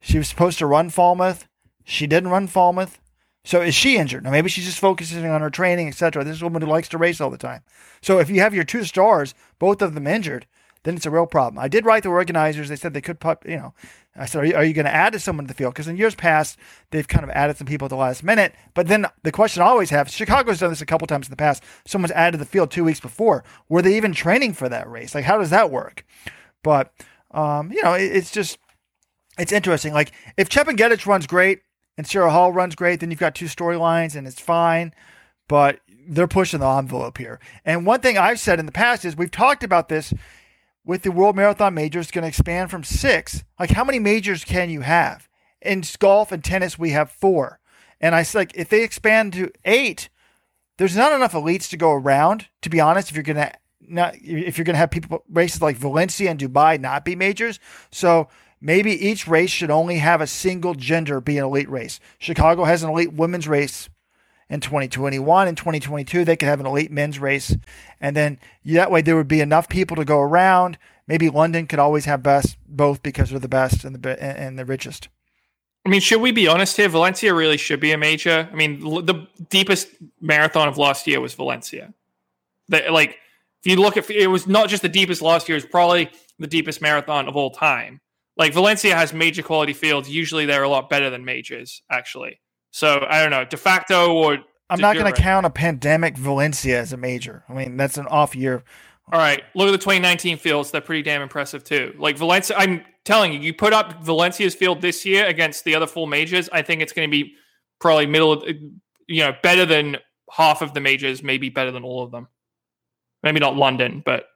She was supposed to run Falmouth. She didn't run Falmouth. So is she injured? Now maybe she's just focusing on her training, etc. This is a woman who likes to race all the time. So if you have your two stars, both of them injured, then it's a real problem. I did write the organizers. They said they could put, you know, I said, are you, you going to add to someone to the field? Because in years past, they've kind of added some people at the last minute. But then the question I always have, Chicago's done this a couple times in the past. Someone's added to the field two weeks before. Were they even training for that race? Like, how does that work? But, um, you know, it, it's just, it's interesting. Like, if Chepngetich runs great, and Sarah Hall runs great, then you've got two storylines and it's fine. But they're pushing the envelope here. And one thing I've said in the past is we've talked about this with the World Marathon Majors going to expand from six. Like, how many majors can you have? In golf and tennis, we have four. And I said, like, if they expand to eight, there's not enough elites to go around. To be honest, if you're gonna not if you're gonna have people races like Valencia and Dubai not be majors, so maybe each race should only have a single gender be an elite race. Chicago has an elite women's race in 2021. In 2022, they could have an elite men's race. And then that way there would be enough people to go around. Maybe London could always have best both because they're the best and the and the richest. I mean, should we be honest here? Valencia really should be a major. I mean, the deepest marathon of last year was Valencia. The, like, if you look at it was not just the deepest last year; it's probably the deepest marathon of all time like Valencia has major quality fields. Usually they're a lot better than majors, actually. So I don't know, de facto or. I'm not going to count a pandemic Valencia as a major. I mean, that's an off year. All right, look at the 2019 fields. They're pretty damn impressive too. Like Valencia, I'm telling you, you put up Valencia's field this year against the other full majors. I think it's going to be probably middle, of, you know, better than half of the majors, maybe better than all of them. Maybe not London, but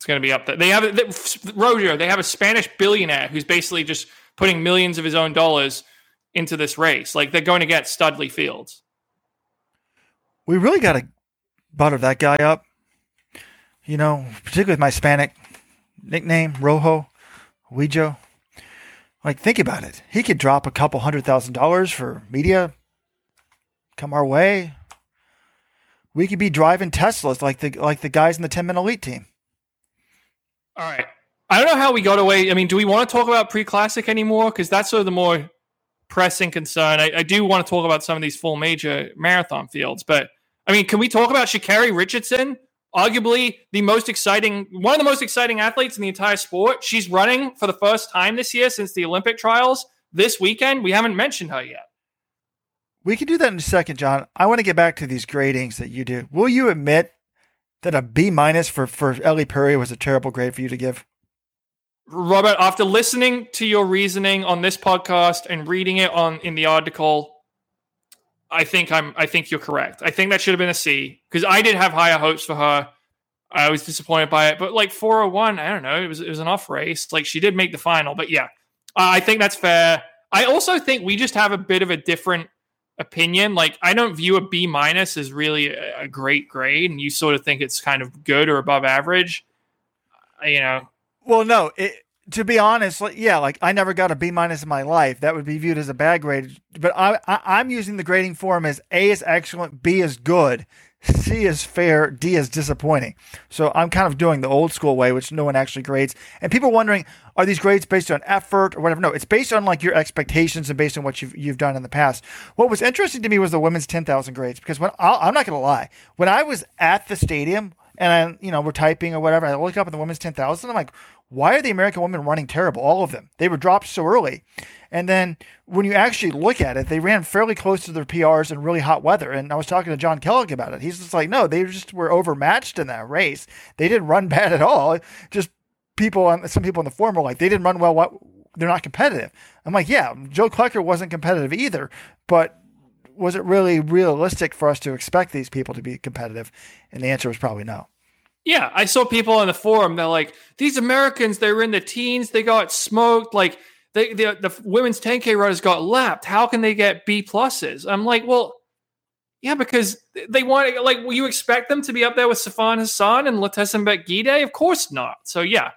It's going to be up there. They have they. They have a Spanish billionaire who's basically just putting millions of his own dollars into this race. Like they're going to get Studley Fields. We really got to butter that guy up. You know, particularly with my Hispanic nickname, Rojo, Ouijo. Like, think about it. He could drop a couple hundred thousand dollars for media come our way. We could be driving Teslas like the like the guys in the Tinman Elite team. All right. I don't know how we got away. I mean, do we want to talk about pre classic anymore? Because that's sort of the more pressing concern. I, I, do want to talk about some of these full major marathon fields, but I mean, can we talk about Sha'Carri Richardson? Arguably the most exciting, one of the most exciting athletes in the entire sport. She's running for the first time this year since the Olympic trials this weekend. We haven't mentioned her yet. We can do that in a second, John. I want to get back to these gradings that you do. Will you admit that a B minus for for Elle Purrier was a terrible grade for you to give? Robert, after listening to your reasoning on this podcast and reading it on in the article, I think I'm I think you're correct. I think that should have been a C because I did have higher hopes for her. I was disappointed by it, but like 401, I don't know, it was it was an off race. Like she did make the final, but yeah, I think that's fair. I also think we just have a bit of a different opinion. Like I don't view a B minus as really a, a great grade, and you sort of think it's kind of good or above average. Uh, you know. Well, no. It, to be honest, like, yeah, like I never got a B minus in my life. That would be viewed as a bad grade. But I, I am using the grading form as A is excellent, B is good, C is fair, D is disappointing. So I'm kind of doing the old school way, which no one actually grades. And people wondering, are these grades based on effort or whatever? No, it's based on like your expectations and based on what you've you've done in the past. What was interesting to me was the women's 10,000 grades because when i am not going to lie, when I was at the stadium and I, you know, we're typing or whatever, I look up in the women's 10,000. I'm like, why are the American women running terrible? All of them. They were dropped so early. And then when you actually look at it, they ran fairly close to their PRs in really hot weather. And I was talking to John Kellogg about it. He's just like, no, they just were overmatched in that race. They didn't run bad at all. Just people on some people in the forum were like, they didn't run well. What? They're not competitive. I'm like, yeah, Joe Klecker wasn't competitive either, but was it really realistic for us to expect these people to be competitive? And the answer was probably no. Yeah, I saw people on the forum. They're like, these Americans, they were in the teens, they got smoked. Like, they, the, the women's 10K runners got lapped. How can they get B pluses? I'm like, well, yeah, because they want like, will you expect them to be up there with Sifan Hassan and Letesenbet Gidey? Of course not. So, yeah,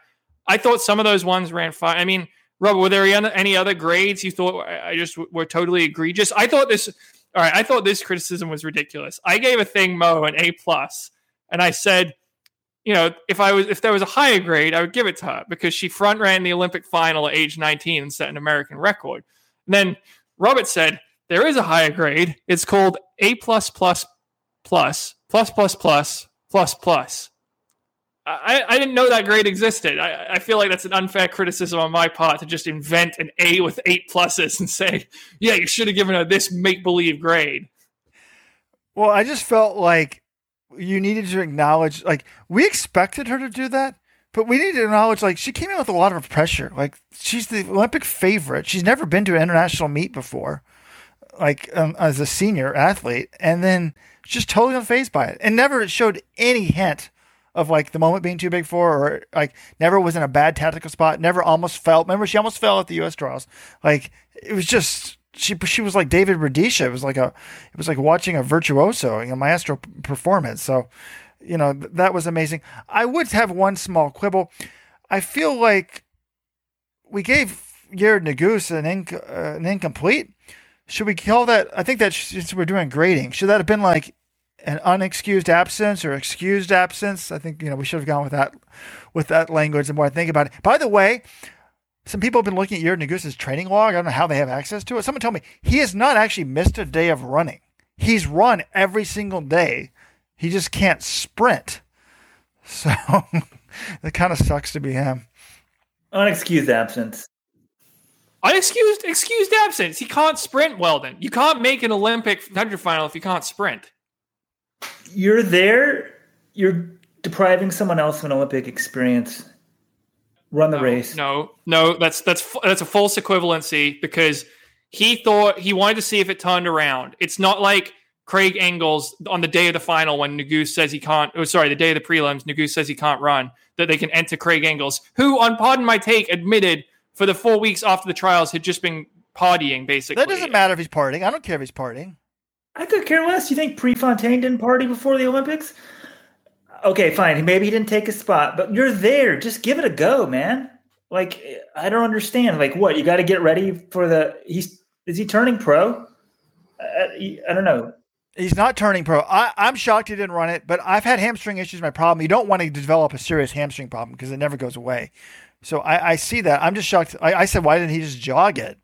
I thought some of those ones ran fine. I mean, Robert, were there any other grades you thought I just were totally egregious? I thought this, all right, I thought this criticism was ridiculous. I gave Athing Mu an A plus, and I said, you know, if I was if there was a higher grade, I would give it to her because she front ran the Olympic final at age 19 and set an American record. And then Robert said there is a higher grade. It's called A plus plus plus plus plus plus plus plus. I, I didn't know that grade existed. I, I feel like that's an unfair criticism on my part to just invent an A with eight pluses and say, yeah, you should have given her this make believe grade. Well, I just felt like you needed to acknowledge like we expected her to do that, but we needed to acknowledge like she came in with a lot of pressure. Like she's the Olympic favorite. She's never been to an international meet before, like um, as a senior athlete, and then just totally unfazed by it, and never showed any hint of like the moment being too big for her, or like never was in a bad tactical spot. Never almost fell. Remember, she almost fell at the U.S. draws. Like it was just she she was like David Rudisha. It was like a it was like watching a virtuoso, you know, maestro performance. So, you know, th- that was amazing. I would have one small quibble. I feel like we gave Yared Nuguse an, inc- uh, an incomplete. Should we call that? I think that since we're doing grading, should that have been like an unexcused absence or excused absence? I think you know we should have gone with that with that language. The more I think about it. By the way, some people have been looking at Yared Nuguse's training log. I don't know how they have access to it. Someone told me he has not actually missed a day of running. He's run every single day. He just can't sprint. So it kind of sucks to be him. Unexcused absence. Unexcused excused absence. He can't sprint well then. You can't make an Olympic 100 final if you can't sprint. You're there, you're depriving someone else of an Olympic experience run the no, race. No, no, that's that's that's a false equivalency because he thought he wanted to see if it turned around. It's not like Craig Engels on the day of the final when Nagu says he can't. Oh, sorry, the day of the prelims, Nagu says he can't run. That they can enter Craig Engels, who, on pardon my take, admitted for the four weeks after the trials had just been partying. Basically, That doesn't matter if he's partying. I don't care if he's partying. I could care less. You think Prefontaine didn't party before the Olympics? Okay, fine. Maybe he didn't take a spot, but you're there. Just give it a go, man. Like I don't understand. Like what? You got to get ready for the. He's is he turning pro? I, I don't know. He's not turning pro. I, I'm shocked he didn't run it, but I've had hamstring issues. My problem. You don't want to develop a serious hamstring problem because it never goes away. So I, I see that. I'm just shocked. I, I said, why didn't he just jog it?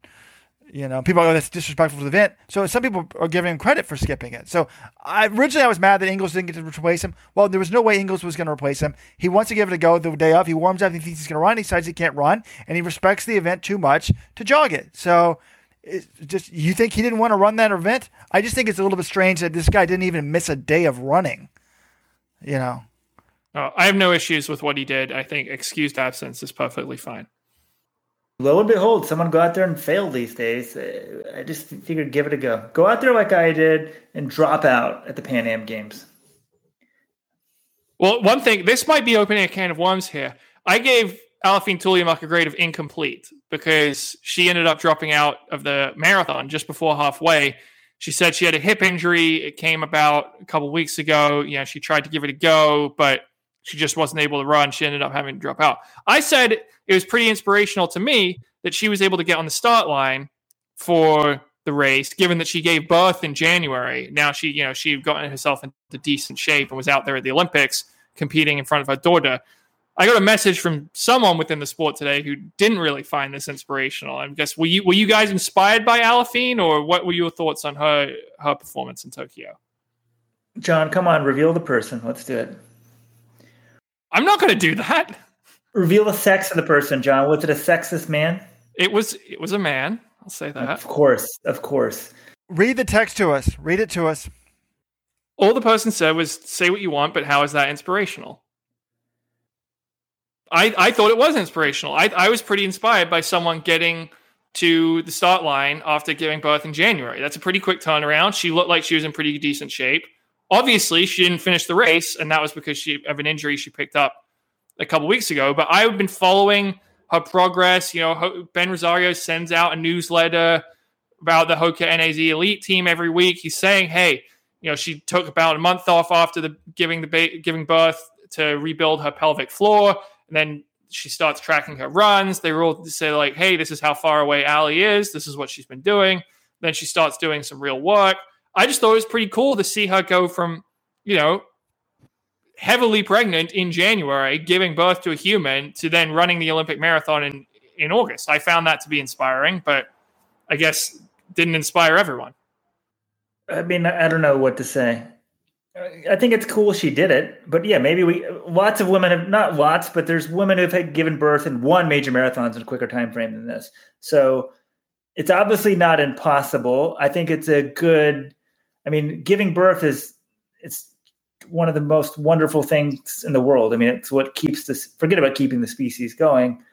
You know, people go, that's disrespectful to the event. So some people are giving him credit for skipping it. So I originally I was mad that Engels didn't get to replace him. Well, there was no way Engels was going to replace him. He wants to give it a go the day of. He warms up. He thinks he's going to run. He decides he can't run, and he respects the event too much to jog it. So just you think he didn't want to run that event? I just think it's a little bit strange that this guy didn't even miss a day of running. You know. Uh, I have no issues with what he did. I think excused absence is perfectly fine. Lo and behold, someone go out there and fail these days. Uh, I just figured give it a go. Go out there like I did and drop out at the Pan Am Games. Well, one thing, this might be opening a can of worms here. I gave Aliphine Tuliamuk a grade of incomplete because she ended up dropping out of the marathon just before halfway. She said she had a hip injury. It came about a couple weeks ago. You know, she tried to give it a go, but she just wasn't able to run. She ended up having to drop out. I said it was pretty inspirational to me that she was able to get on the start line for the race, given that she gave birth in January. Now she, you know, she had gotten herself into decent shape and was out there at the Olympics competing in front of her daughter. I got a message from someone within the sport today who didn't really find this inspirational. I guess were you were you guys inspired by Aliphine, or what were your thoughts on her her performance in Tokyo? John, come on, reveal the person. Let's do it. I'm not going to do that. Reveal the sex of the person, John. Was it a sexist man? It was it was a man. I'll say that. Of course, of course. Read the text to us. Read it to us. All the person said was say what you want, but how is that inspirational? I, I thought it was inspirational. I, I was pretty inspired by someone getting to the start line after giving birth in January. That's a pretty quick turnaround. She looked like she was in pretty decent shape. Obviously, she didn't finish the race, and that was because she of an injury she picked up a couple weeks ago. But I've been following her progress. You know, Ben Rosario sends out a newsletter about the Hoka NAZ Elite team every week. He's saying, "Hey, you know, she took about a month off after the giving the ba- giving birth to rebuild her pelvic floor, and then she starts tracking her runs. They all say like, "Hey, this is how far away Ali is. This is what she's been doing." Then she starts doing some real work. I just thought it was pretty cool to see her go from, you know, heavily pregnant in January, giving birth to a human, to then running the Olympic marathon in in August. I found that to be inspiring, but I guess didn't inspire everyone. I mean, I don't know what to say. I think it's cool she did it, but yeah, maybe we lots of women have not lots, but there's women who've had given birth and won major marathons in a quicker time frame than this. So it's obviously not impossible. I think it's a good. I mean, giving birth is it's one of the most wonderful things in the world. I mean, it's what keeps this. Forget about keeping the species going,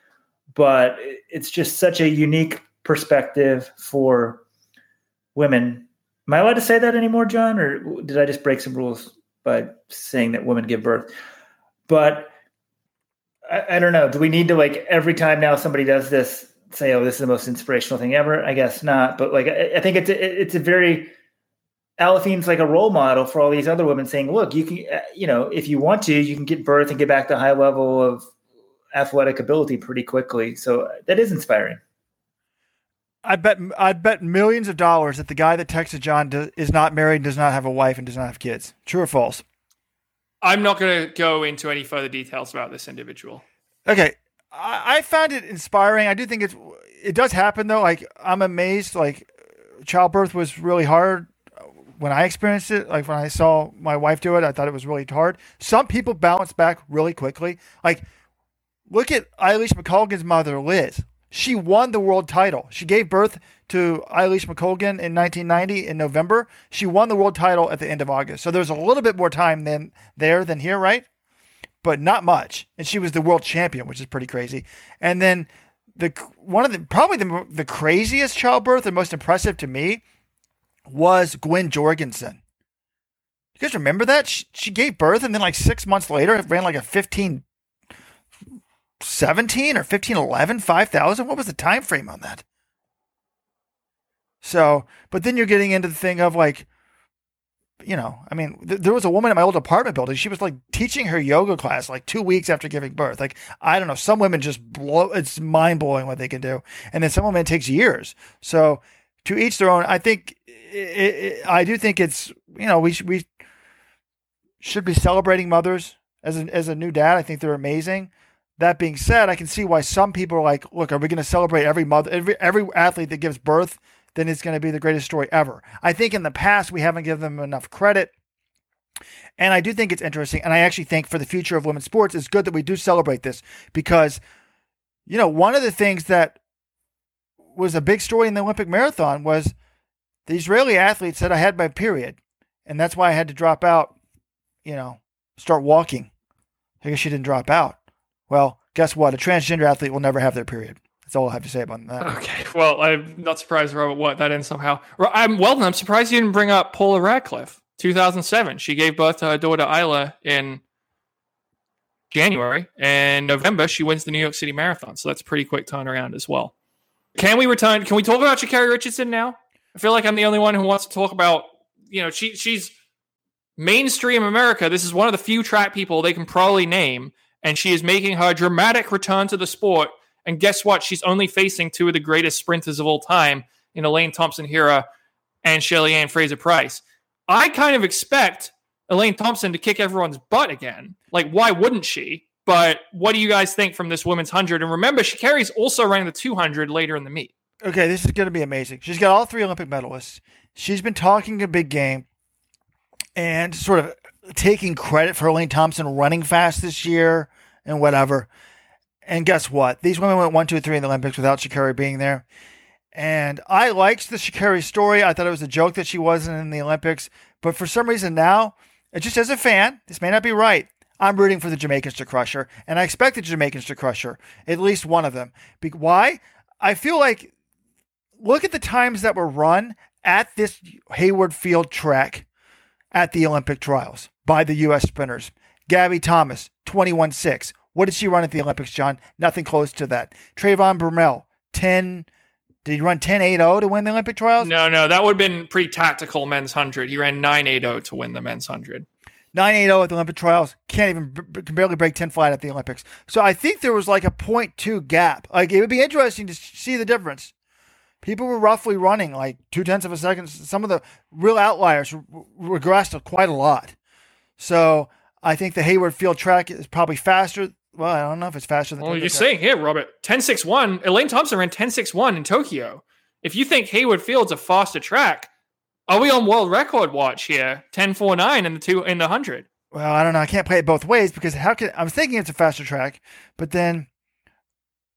but it's just such a unique perspective for women Am I allowed to say that anymore, John, or did I just break some rules by saying that women give birth? But I, I, don't know. Do we need to like every time now somebody does this say, "Oh, this is the most inspirational thing ever"? I guess not. But like, I, I think it's a, it's a very Aliphine's like a role model for all these other women, saying, "Look, you can, uh, you know, if you want to, you can get birth and get back to high level of athletic ability pretty quickly." So uh, that is inspiring. I bet I'd bet millions of dollars that the guy that texted John do, is not married, does not have a wife, and does not have kids. True or false? I'm not going to go into any further details about this individual. Okay, I, I found it inspiring. I do think it's it does happen though. Like I'm amazed. Like childbirth was really hard when I experienced it. Like when I saw my wife do it, I thought it was really hard. Some people bounce back really quickly. Like look at Eilish McColgan's mother, Liz. She won the world title. She gave birth to Eilish McColgan in 1990 in November. She won the world title at the end of August. So there's a little bit more time than there than here, right? But not much. And she was the world champion, which is pretty crazy. And then the one of the probably the the craziest childbirth and most impressive to me was Gwen Jorgensen. You guys remember that? She, she gave birth and then like six months later it ran like a 15 17 or 15 11 5000 what was the time frame on that? So but then you're getting into the thing of like you know i mean th- there was a woman in my old apartment building. She was like teaching her yoga class like two weeks after giving birth. Like i don't know some women just blow it's mind-blowing what they can do. And then some women it takes years. So to each their own i think it, it, i do think it's you know we, sh- we should be celebrating mothers as a, as a new dad i think they're amazing that being said, I can see why some people are like, look, are we going to celebrate every mother, every, every athlete that gives birth? Then it's going to be the greatest story ever. I think in the past, we haven't given them enough credit. And I do think it's interesting. And I actually think for the future of women's sports, it's good that we do celebrate this because, you know, one of the things that was a big story in the Olympic marathon was the Israeli athlete said, I had my period. And that's why I had to drop out, you know, start walking. I guess she didn't drop out. Well, guess what? A transgender athlete will never have their period. That's all I have to say about that. Okay. Well, I'm not surprised, Robert, what that in somehow. I'm well. Then I'm surprised you didn't bring up Paula Radcliffe. 2007. She gave birth to her daughter Isla in January, and November she wins the New York City Marathon. So that's a pretty quick turnaround as well. Can we return? Can we talk about Sha'Carri Richardson now? I feel like I'm the only one who wants to talk about. You know, she she's mainstream America. This is one of the few track people they can probably name and she is making her dramatic return to the sport. And guess what? She's only facing two of the greatest sprinters of all time in Elaine Thompson Herah uh, and Shelly-Ann Fraser Pryce. I kind of expect Elaine Thompson to kick everyone's butt again. Like, why wouldn't she? But what do you guys think from this women's 100? And remember, Sha'Carri's also running the 200 later in the meet. Okay, this is going to be amazing. She's got all three Olympic medalists. She's been talking a big game and sort of taking credit for Elaine Thompson running fast this year and whatever. And guess what? These women went one, two, three in the Olympics without Sha'Carri being there. And I liked the Sha'Carri story. I thought it was a joke that she wasn't in the Olympics. But for some reason now, just as a fan, this may not be right. I'm rooting for the Jamaicans to crush her. And I expect the Jamaicans to crush her, at least one of them. Be- why? I feel like, look at the times that were run at this Hayward Field track at the Olympic trials by the U.S. sprinters. Gabby Thomas, 21 6. What did she run at the Olympics, John? Nothing close to that. Trayvon Bromell, 10. Did he run 10 8 0 to win the Olympic trials? No, no, that would have been pretty tactical men's 100. He ran 9 8 0 to win the men's 100. 9 8 0 at the Olympic trials. Can't even, can barely break 10 flat at the Olympics. So I think there was like a 0.2 gap. Like it would be interesting to see the difference. People were roughly running like two tenths of a second. Some of the real outliers regressed quite a lot. So I think the Hayward Field track is probably faster. Well, I don't know if it's faster than. Well, you're saying here, Robert, 10.61. Elaine Thompson ran 10.61 in Tokyo. If you think Hayward Field's a faster track, are we on world record watch here? 10.49 in the two in the hundred. Well, I don't know. I can't play it both ways because how can I'm thinking it's a faster track, but then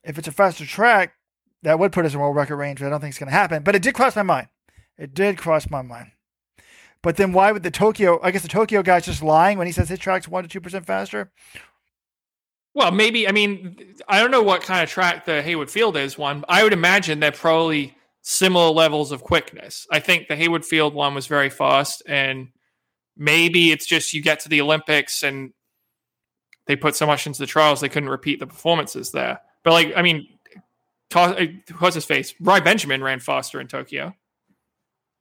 if it's a faster track, that would put us in world record range. But I don't think it's going to happen. But it did cross my mind. It did cross my mind. But then why would the Tokyo? I guess the Tokyo guy's just lying when he says his track's one to two percent faster. Well, maybe. I mean, I don't know what kind of track the Hayward Field is. One, I would imagine they're probably similar levels of quickness. I think the Hayward Field one was very fast, and maybe it's just you get to the Olympics and they put so much into the trials they couldn't repeat the performances there. But like, I mean, Uh, what's his face? Rai Benjamin ran faster in Tokyo.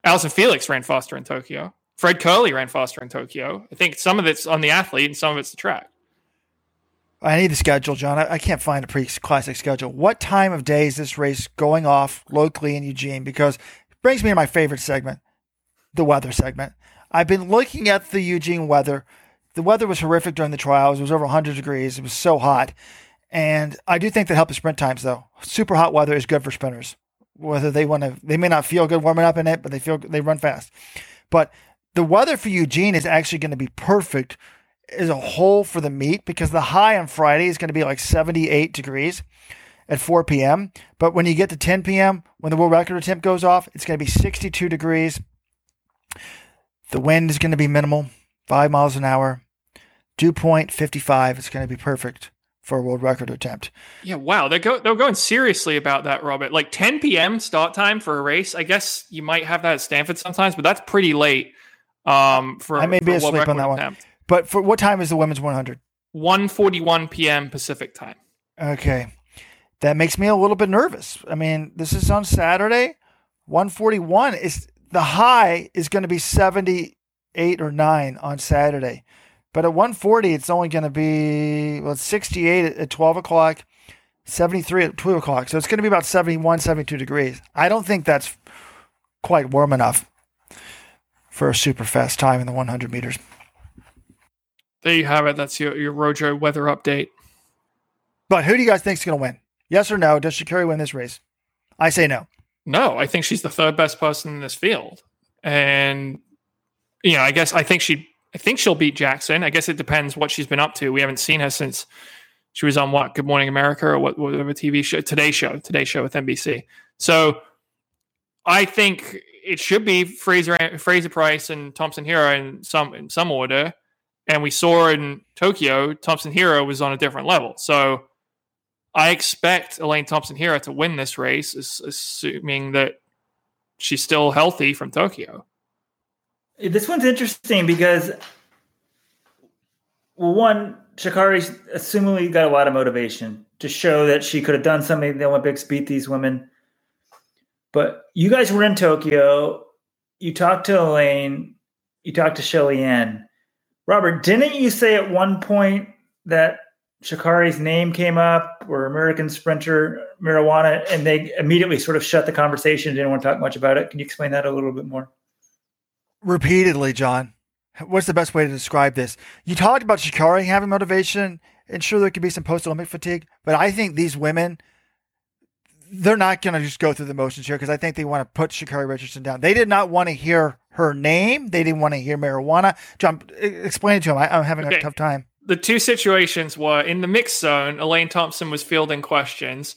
Allyson Felix ran faster in Tokyo. Fred Kerley ran faster in Tokyo. I think some of it's on the athlete and some of it's the track. I need the schedule, John. I, I can't find a pre-classic schedule. What time of day is this race going off locally in Eugene? Because it brings me to my favorite segment, the weather segment. I've been looking at the Eugene weather. The weather was horrific during the trials. It was over 100 degrees. It was so hot. And I do think that helps sprint times, though. Super hot weather is good for sprinters whether they want to, they may not feel good warming up in it, but they feel they run fast. But the weather for Eugene is actually going to be perfect as a whole for the meet because the high on Friday is going to be like 78 degrees at 4 p.m. But when you get to 10 p.m., when the world record attempt goes off, it's going to be 62 degrees. The wind is going to be minimal, five miles an hour. Dew point 55. It's going to be perfect for a world record attempt. Yeah, wow, they're go- they're going seriously about that, Robert. Like 10 p.m. start time for a race. I guess you might have that at Stanford sometimes, but that's pretty late. Um, for I may be for world asleep on that one. attempt. But for what time is the women's 100? 1:41 p.m. Pacific time. Okay. That makes me a little bit nervous. I mean, this is on Saturday. 141 is the high is going to be 78 or 9 on Saturday. But at 140, it's only going to be, well, it's 68 at, at 12 o'clock, 73 at 2 o'clock. So it's going to be about 71, 72 degrees. I don't think that's quite warm enough for a super fast time in the 100 meters. There you have it. That's your your Rojo weather update. But who do you guys think is going to win? Yes or no? Does Sha'Carri win this race? I say no. No, I think she's the third best person in this field, and you know, I guess I think she, I think she'll beat Jackson. I guess it depends what she's been up to. We haven't seen her since she was on what Good Morning America or what whatever TV show, Today Show, Today Show with NBC. So I think it should be Fraser Fraser Pryce and Thompson Herah in some in some order. And we saw in Tokyo, Thompson Herah was on a different level. So I expect Elaine Thompson Herah to win this race, assuming that she's still healthy from Tokyo. This one's interesting because, one, Sha'Carri assumingly got a lot of motivation to show that she could have done something in the Olympics, beat these women. But you guys were in Tokyo. You talked to Elaine. You talked to Shelly Ann. Robert, didn't you say at one point that Sha'Carri's name came up or American sprinter marijuana and they immediately sort of shut the conversation, didn't want to talk much about it? Can you explain that a little bit more? Repeatedly, John. What's the best way to describe this? You talked about Sha'Carri having motivation, and sure, there could be some post Olympic fatigue, but I think these women, they're not going to just go through the motions here because I think they want to put Sha'Carri Richardson down. They did not want to hear her name. They didn't want to hear marijuana. John, explain it to them. I, I'm having Okay. a tough time. the two situations were in the mixed zone, Elaine Thompson was fielding questions,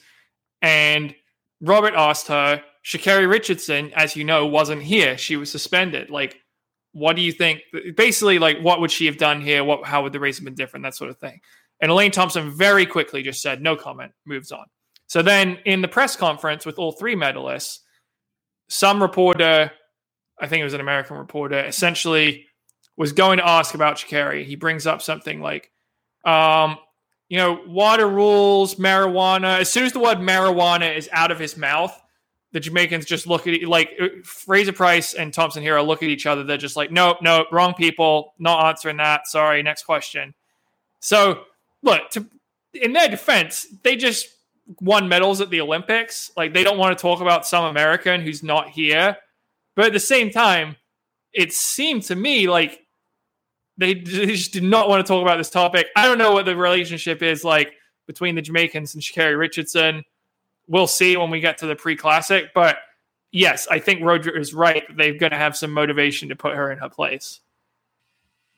and Robert asked her, Sha'Carri Richardson, as you know, wasn't here. She was suspended. Like, what do you think? Basically, like, what would she have done here? What how would the race have been different? That sort of thing. And Elaine Thompson very quickly just said, no comment, moves on. So then in the press conference with all three medalists, some reporter, I think it was an American reporter, essentially was going to ask about Sha'Carri. He brings up something like, um, you know, water rules, marijuana. As soon as the word marijuana is out of his mouth, the Jamaicans just look at like uh, Fraser Pryce and Thompson Herah look at each other. They're just like, nope, nope, wrong people, not answering that. Sorry, next question. So, look, to, in their defense, they just won medals at the Olympics. Like, they don't want to talk about some American who's not here. But at the same time, it seemed to me like they they just did not want to talk about this topic. I don't know what the relationship is like between the Jamaicans and Sha'Carri Richardson. We'll see when we get to the pre-classic, but yes, I think Roger is right. They're going to have some motivation to put her in her place.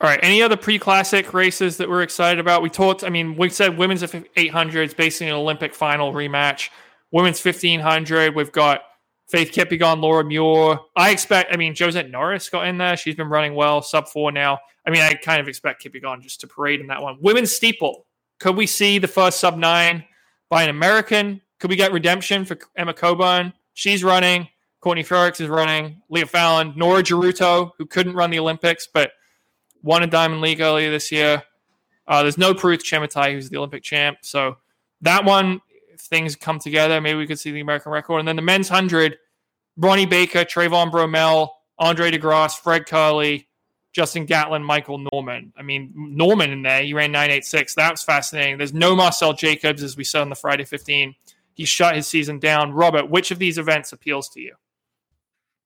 All right. Any other pre-classic races that we're excited about? We talked. I mean, we said women's 800 is basically an Olympic final rematch. Women's 1500, we've got Faith Kipyegon, Laura Muir. I expect. I mean, Josette Norris got in there. She's been running well, sub four now. I mean, I kind of expect Kipyegon just to parade in that one. Women's steeple. Could we see the first sub nine by an American? Could we get redemption for Emma Coburn? She's running. Courtney Frerichs is running. Leah Falland, Norah Jeruto, who couldn't run the Olympics but won a Diamond League earlier this year. Uh, there's no Peruth Chemutai, who's the Olympic champ. So that one, if things come together, maybe we could see the American record. And then the men's 100, Ronnie Baker, Trayvon Bromell, Andre DeGrasse, Fred Kerley, Justin Gatlin, Michael Norman. I mean, Norman in there, he ran 986. That was fascinating. There's no Marcell Jacobs, as we said on the Friday 15. He shut his season down. Robert, which of these events appeals to you?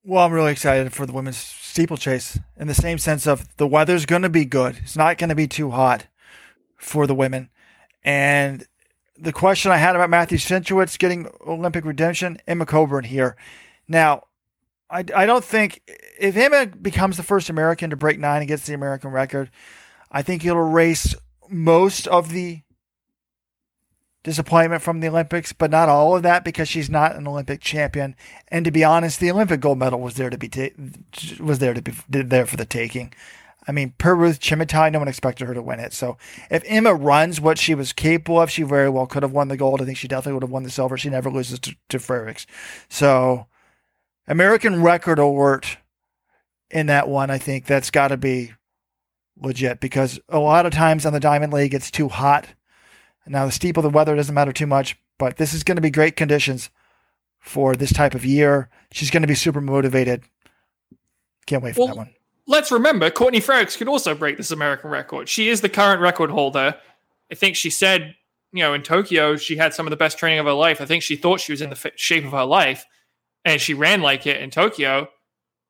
Well, I'm really excited for the women's steeplechase in the same sense of the weather's going to be good. It's not going to be too hot for the women. And the question I had about Matthew Centrowitz getting Olympic redemption, Emma Coburn here. Now, I, I don't think if Emma becomes the first American to break nine gets the American record, I think he'll erase most of the disappointment from the Olympics, but not all of that because she's not an Olympic champion. And to be honest, the Olympic gold medal was there to be ta- was there to be there for the taking. I mean, Peruth Chemutai, no one expected her to win it. So if Emma runs what she was capable of, she very well could have won the gold. I think she definitely would have won the silver. She never loses to, to. So American record alert in that one, I think that's got to be legit because a lot of times on the Diamond League it's too hot. Now the steeple, the weather doesn't matter too much, but this is going to be great conditions for this type of year. She's going to be super motivated. Can't wait for Well, that one. let's remember Courtney Frerichs could also break this American record. She is the current record holder. I think she said, you know, in Tokyo, she had some of the best training of her life. I think she thought she was in the fit shape of her life, and she ran like it in Tokyo.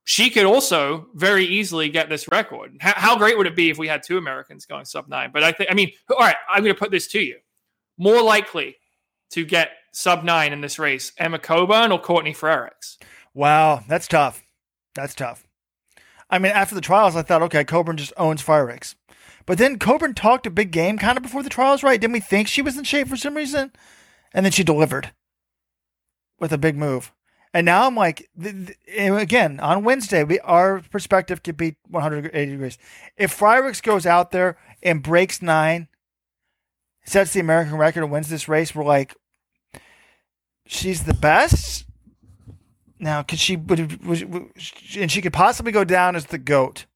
She could also very easily get this record. How, how great would it be if we had two Americans going sub nine? But I think, I mean, all right, I'm going to put this to you: more likely to get sub nine in this race, Emma Coburn or Courtney Frerichs? Wow, that's tough. That's tough. I mean, after the trials, I thought, okay, Coburn just owns Frerichs. But then Coburn talked a big game kind of before the trials, right? Didn't we think she was in shape for some reason? And then she delivered with a big move. And now I'm like, again, on Wednesday, we our perspective could be 180 degrees. If Frerichs goes out there and breaks nine, sets the American record and wins this race, we're like, she's the best. Now, could she would, would, and she could possibly go down as the goat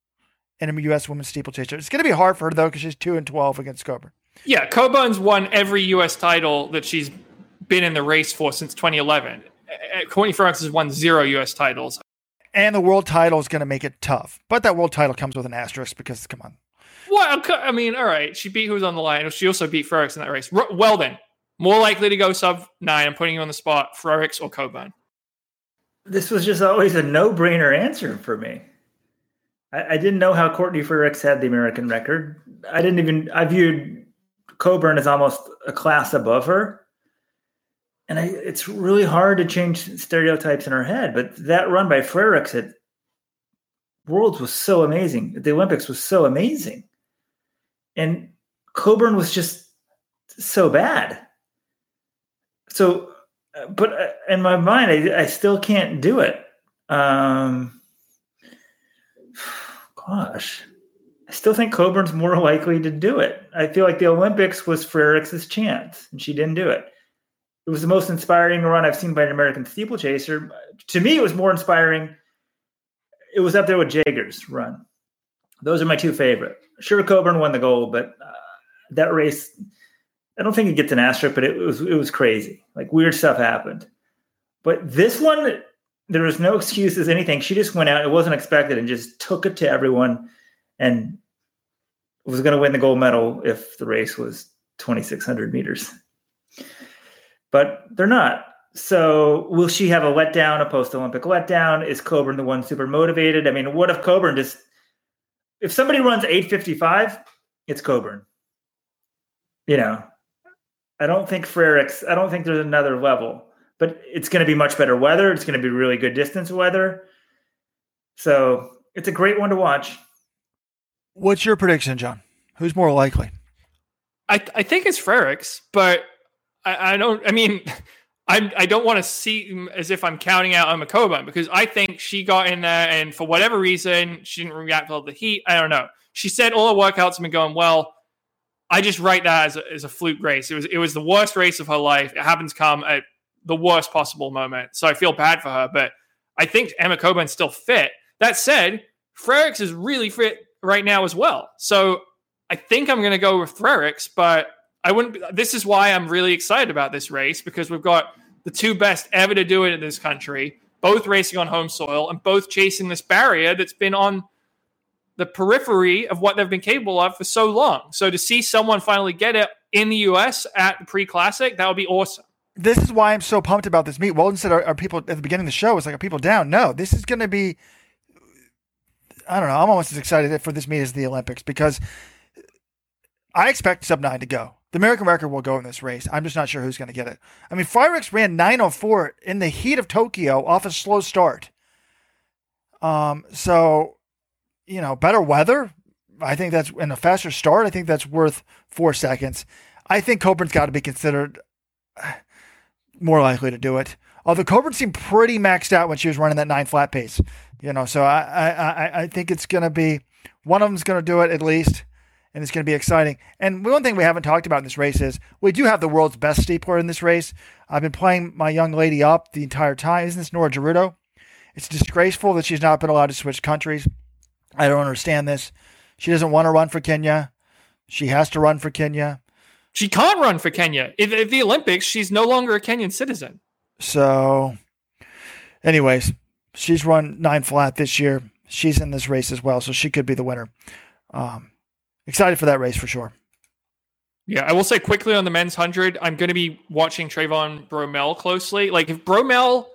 in a U.S. women's steeplechase. It's going to be hard for her though because she's two and twelve against Coburn. Yeah, Coburn's won every U.S. title that she's been in the race for since 2011. Uh, Courtney Frerichs has won zero U.S. titles. And the world title is going to make it tough, but that world title comes with an asterisk because come on, Well, I mean, all right, she beat who's on the line. She also beat Frerichs in that race. Well, then, more likely to go sub nine. I'm putting you on the spot, Frerichs or Coburn. This was just always a no-brainer answer for me. I, I didn't know how Courtney Frerichs had the American record. I didn't even. I viewed Coburn as almost a class above her. And I, it's really hard to change stereotypes in her head. But that run by Frerichs at Worlds was so amazing. The Olympics was so amazing. And Coburn was just so bad. So, uh, but uh, in my mind, I, I still can't do it. Um, gosh, I still think Coburn's more likely to do it. I feel like the Olympics was Frerichs' chance, and she didn't do it. It was the most inspiring run I've seen by an American steeplechaser. To me, it was more inspiring. It was up there with Jager's run. Those are my two favorite. Sure, Coburn won the gold, but uh, that race, I don't think it gets an asterisk, but it was it was crazy. Like weird stuff happened. But this one, there was no excuses, anything. She just went out. It wasn't expected and just took it to everyone, and was going to win the gold medal if the race was 2,600 meters. But they're not. So will she have a letdown, a post-Olympic letdown? Is Coburn the one super motivated? I mean, what if Coburn just if somebody runs 855, it's Coburn. You know, I don't think Frerichs, I don't think there's another level, but it's going to be much better weather. It's going to be really good distance weather. So it's a great one to watch. what's your prediction, John? Who's more likely? I, I think it's Frerichs, but I, I don't. I mean, I I don't want to see mm, as if I'm counting out Emma Coburn because I think she got in there and for whatever reason she didn't react well to the heat. I don't know. She said all her workouts have been going well. I just write that as a, as a fluke race. It was it was the worst race of her life. It happens come at the worst possible moment. So I feel bad for her, but I think Emma Coburn's still fit. That said, Frerichs is really fit right now as well. So I think I'm going to go with Frerichs, but I wouldn't. This is why I'm really excited about this race because we've got the two best ever to do it in this country, both racing on home soil and both chasing this barrier that's been on the periphery of what they've been capable of for so long. So to see someone finally get it in the US at the pre classic, that would be awesome. This is why I'm so pumped about this meet. Weldon said, are, are people at the beginning of the show? It's like, are people down? No, this is going to be. I don't know. I'm almost as excited for this meet as the Olympics because I expect sub nine to go. The American record will go in this race. I'm just not sure who's going to get it. I mean, Frerichs ran 904 in the heat of Tokyo off a slow start. Um, so, you know, better weather. I think that's in a faster start. I think that's worth four seconds. I think Coburn's got to be considered more likely to do it. Although Coburn seemed pretty maxed out when she was running that nine flat pace, you know. So I, I, I think it's going to be one of them's going to do it at least, and it's going to be exciting. And one thing we haven't talked about in this race is we do have the world's best steepler in this race. I've been playing my young lady up the entire time. Isn't this Norah Jeruto? It's disgraceful that she's not been allowed to switch countries. I don't understand this. She doesn't want to run for Kenya. She has to run for Kenya. She can't run for Kenya. If, if the Olympics, she's no longer a Kenyan citizen. So, anyways, she's run nine flat this year. She's in this race as well, so she could be the winner. Um, excited for that race for sure. Yeah, I will say quickly on the men's hundred, I'm going to be watching Trayvon Bromell closely. Like if Bromell,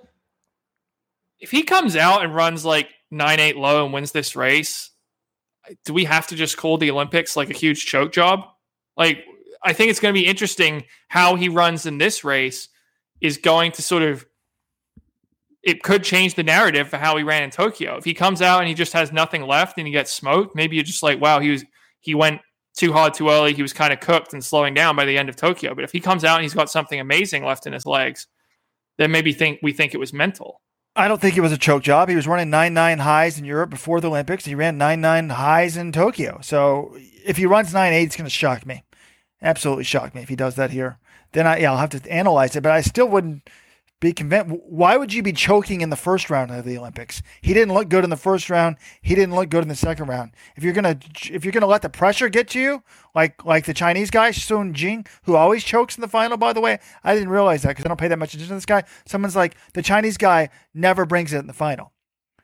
if he comes out and runs like nine eight low and wins this race, do we have to just call the Olympics like a huge choke job? Like I think it's going to be interesting how he runs in this race is going to sort of it could change the narrative for how he ran in Tokyo. If he comes out and he just has nothing left and he gets smoked, maybe you're just like, wow, he was he went too hard too early. He was kind of cooked and slowing down by the end of Tokyo. But if he comes out and he's got something amazing left in his legs, then maybe think we think it was mental. I don't think it was a choke job. He was running nine nine highs in Europe before the Olympics. He ran nine nine highs in Tokyo. So if he runs nine eight, it's going to shock me. Absolutely shock me if he does that here. Then I yeah, I'll have to analyze it. But I still wouldn't be convinced. Why would you be choking in the first round of the Olympics? He didn't look good in the first round. He didn't look good in the second round. If you're gonna if you're gonna let the pressure get to you, like like the Chinese guy Sun Jing, who always chokes in the final. By the way, I didn't realize that because I don't pay that much attention to this guy. Someone's like the Chinese guy never brings it in the final.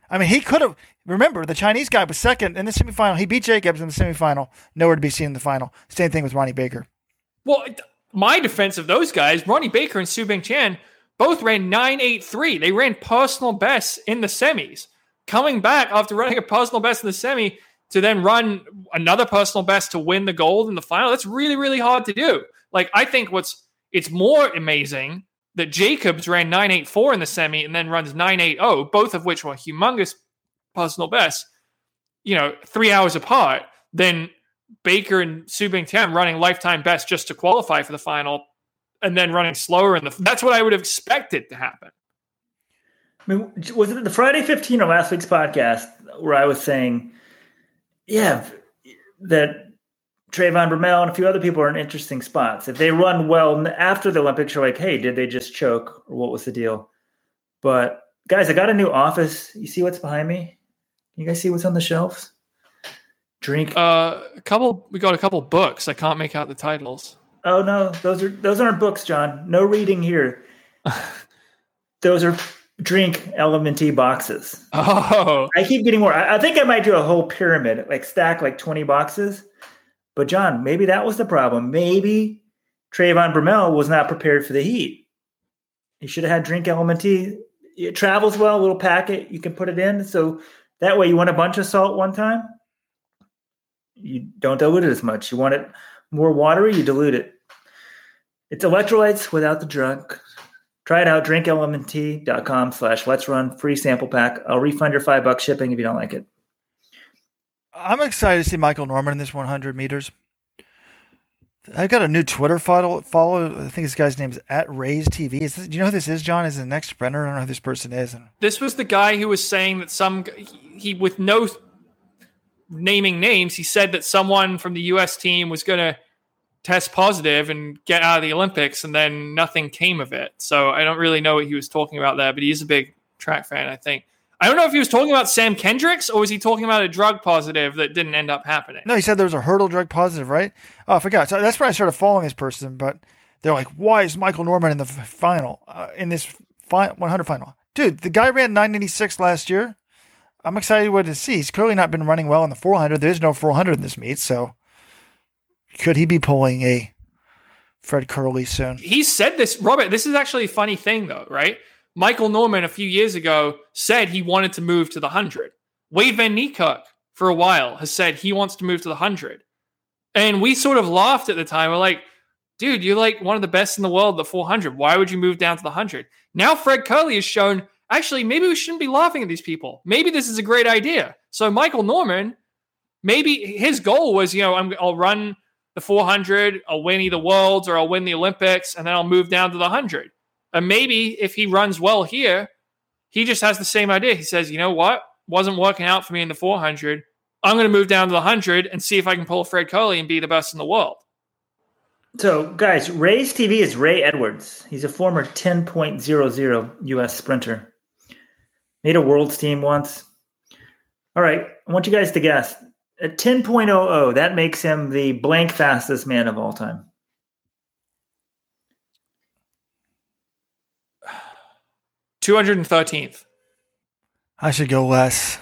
I mean, he could have. Remember, the Chinese guy was second in the semifinal. He beat Jacobs in the semifinal. Nowhere to be seen in the final. Same thing with Ronnie Baker. Well, my defense of those guys, Ronnie Baker and Su Bing Tian, both ran 983. They ran personal bests in the semis. Coming back after running a personal best in the semi to then run another personal best to win the gold in the final, that's really, really hard to do. Like, I think what's it's more amazing that Jacobs ran 984 in the semi and then runs 980, both of which were humongous personal bests, you know, three hours apart, then Baker and Su Bing Tian running lifetime best just to qualify for the final and then running slower in the that's what I would have expected to happen. I mean, was it the Friday 15 or last week's podcast where I was saying, yeah, that Trayvon Bromell and a few other people are in interesting spots. If they run well after the Olympics, you're like, hey, did they just choke or what was the deal? But guys, I got a new office. You see what's behind me? Can you guys see what's on the shelves? Drink. Uh, a couple. We got a couple books. I can't make out the titles. Oh no, those are those aren't books, John. No reading here. those are drink LMNT boxes. Oh, I keep getting more. I, I think I might do a whole pyramid, like stack like 20 boxes. But John, maybe that was the problem. Maybe Trayvon Bromell was not prepared for the heat. He should have had drink LMNT. It travels well, a little packet. You can put it in. So that way you want a bunch of salt one time. You don't dilute it as much. You want it more watery, you dilute it. It's electrolytes without the drug. Try it out, drinklmnt.com slash let's run free sample pack. I'll refund your five bucks shipping if you don't like it. I'm excited to see Michael Norman in this 100 meters. I've got a new Twitter follow. Follow. I think this guy's name is at Raise TV. Is this, do you know who this is, John? Is the next sprinter? I don't know who this person is. This was the guy who was saying that some he with no naming names. He said that someone from the U.S. team was going to test positive and get out of the Olympics, and then nothing came of it. So I don't really know what he was talking about there, but he's a big track fan, I think. I don't know if he was talking about Sam Kendricks or was he talking about a drug positive that didn't end up happening. No, he said there was a hurdle drug positive, right? Oh, I forgot. So that's when I started following this person. But they're like, "Why is Michael Norman in the final uh, in this fi- 100 final?" Dude, the guy ran 996 last year. I'm excited what to see. He's clearly not been running well in the 400. There is no 400 in this meet, so could he be pulling a Fred Kerley soon? He said this, Robert. This is actually a funny thing, though, right? Michael Norman a few years ago said he wanted to move to the 100. Wayde Van Niekerk, for a while, has said he wants to move to the 100. And we sort of laughed at the time. We're like, dude, you're like one of the best in the world, the 400. Why would you move down to the 100? Now Fred Kerley has shown, actually, maybe we shouldn't be laughing at these people. Maybe this is a great idea. So Michael Norman, maybe his goal was, you know, I'm, I'll run the 400, I'll win either Worlds or I'll win the Olympics, and then I'll move down to the 100. And maybe if he runs well here, he just has the same idea. He says, you know what? Wasn't working out for me in the 400. I'm going to move down to the 100 and see if I can pull Fred Kerley and be the best in the world. So, guys, Ray's TV is Ray Edwards. He's a former 10.00 U.S. sprinter. Made a world's team once. All right, I want you guys to guess. At 10.00, that makes him the blank fastest man of all time. Two hundred and thirteenth. I should go less.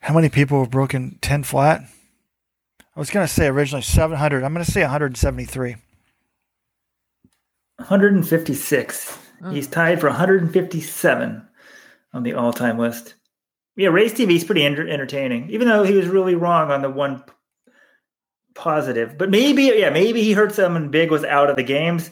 How many people have broken 10 flat? I was going to say originally 700. I'm going to say 173. 156. He's tied for 157 on the all-time list. Yeah, Race TV is pretty enter- entertaining, even though he was really wrong on the one p- positive. But maybe, yeah, maybe he heard someone big was out of the games.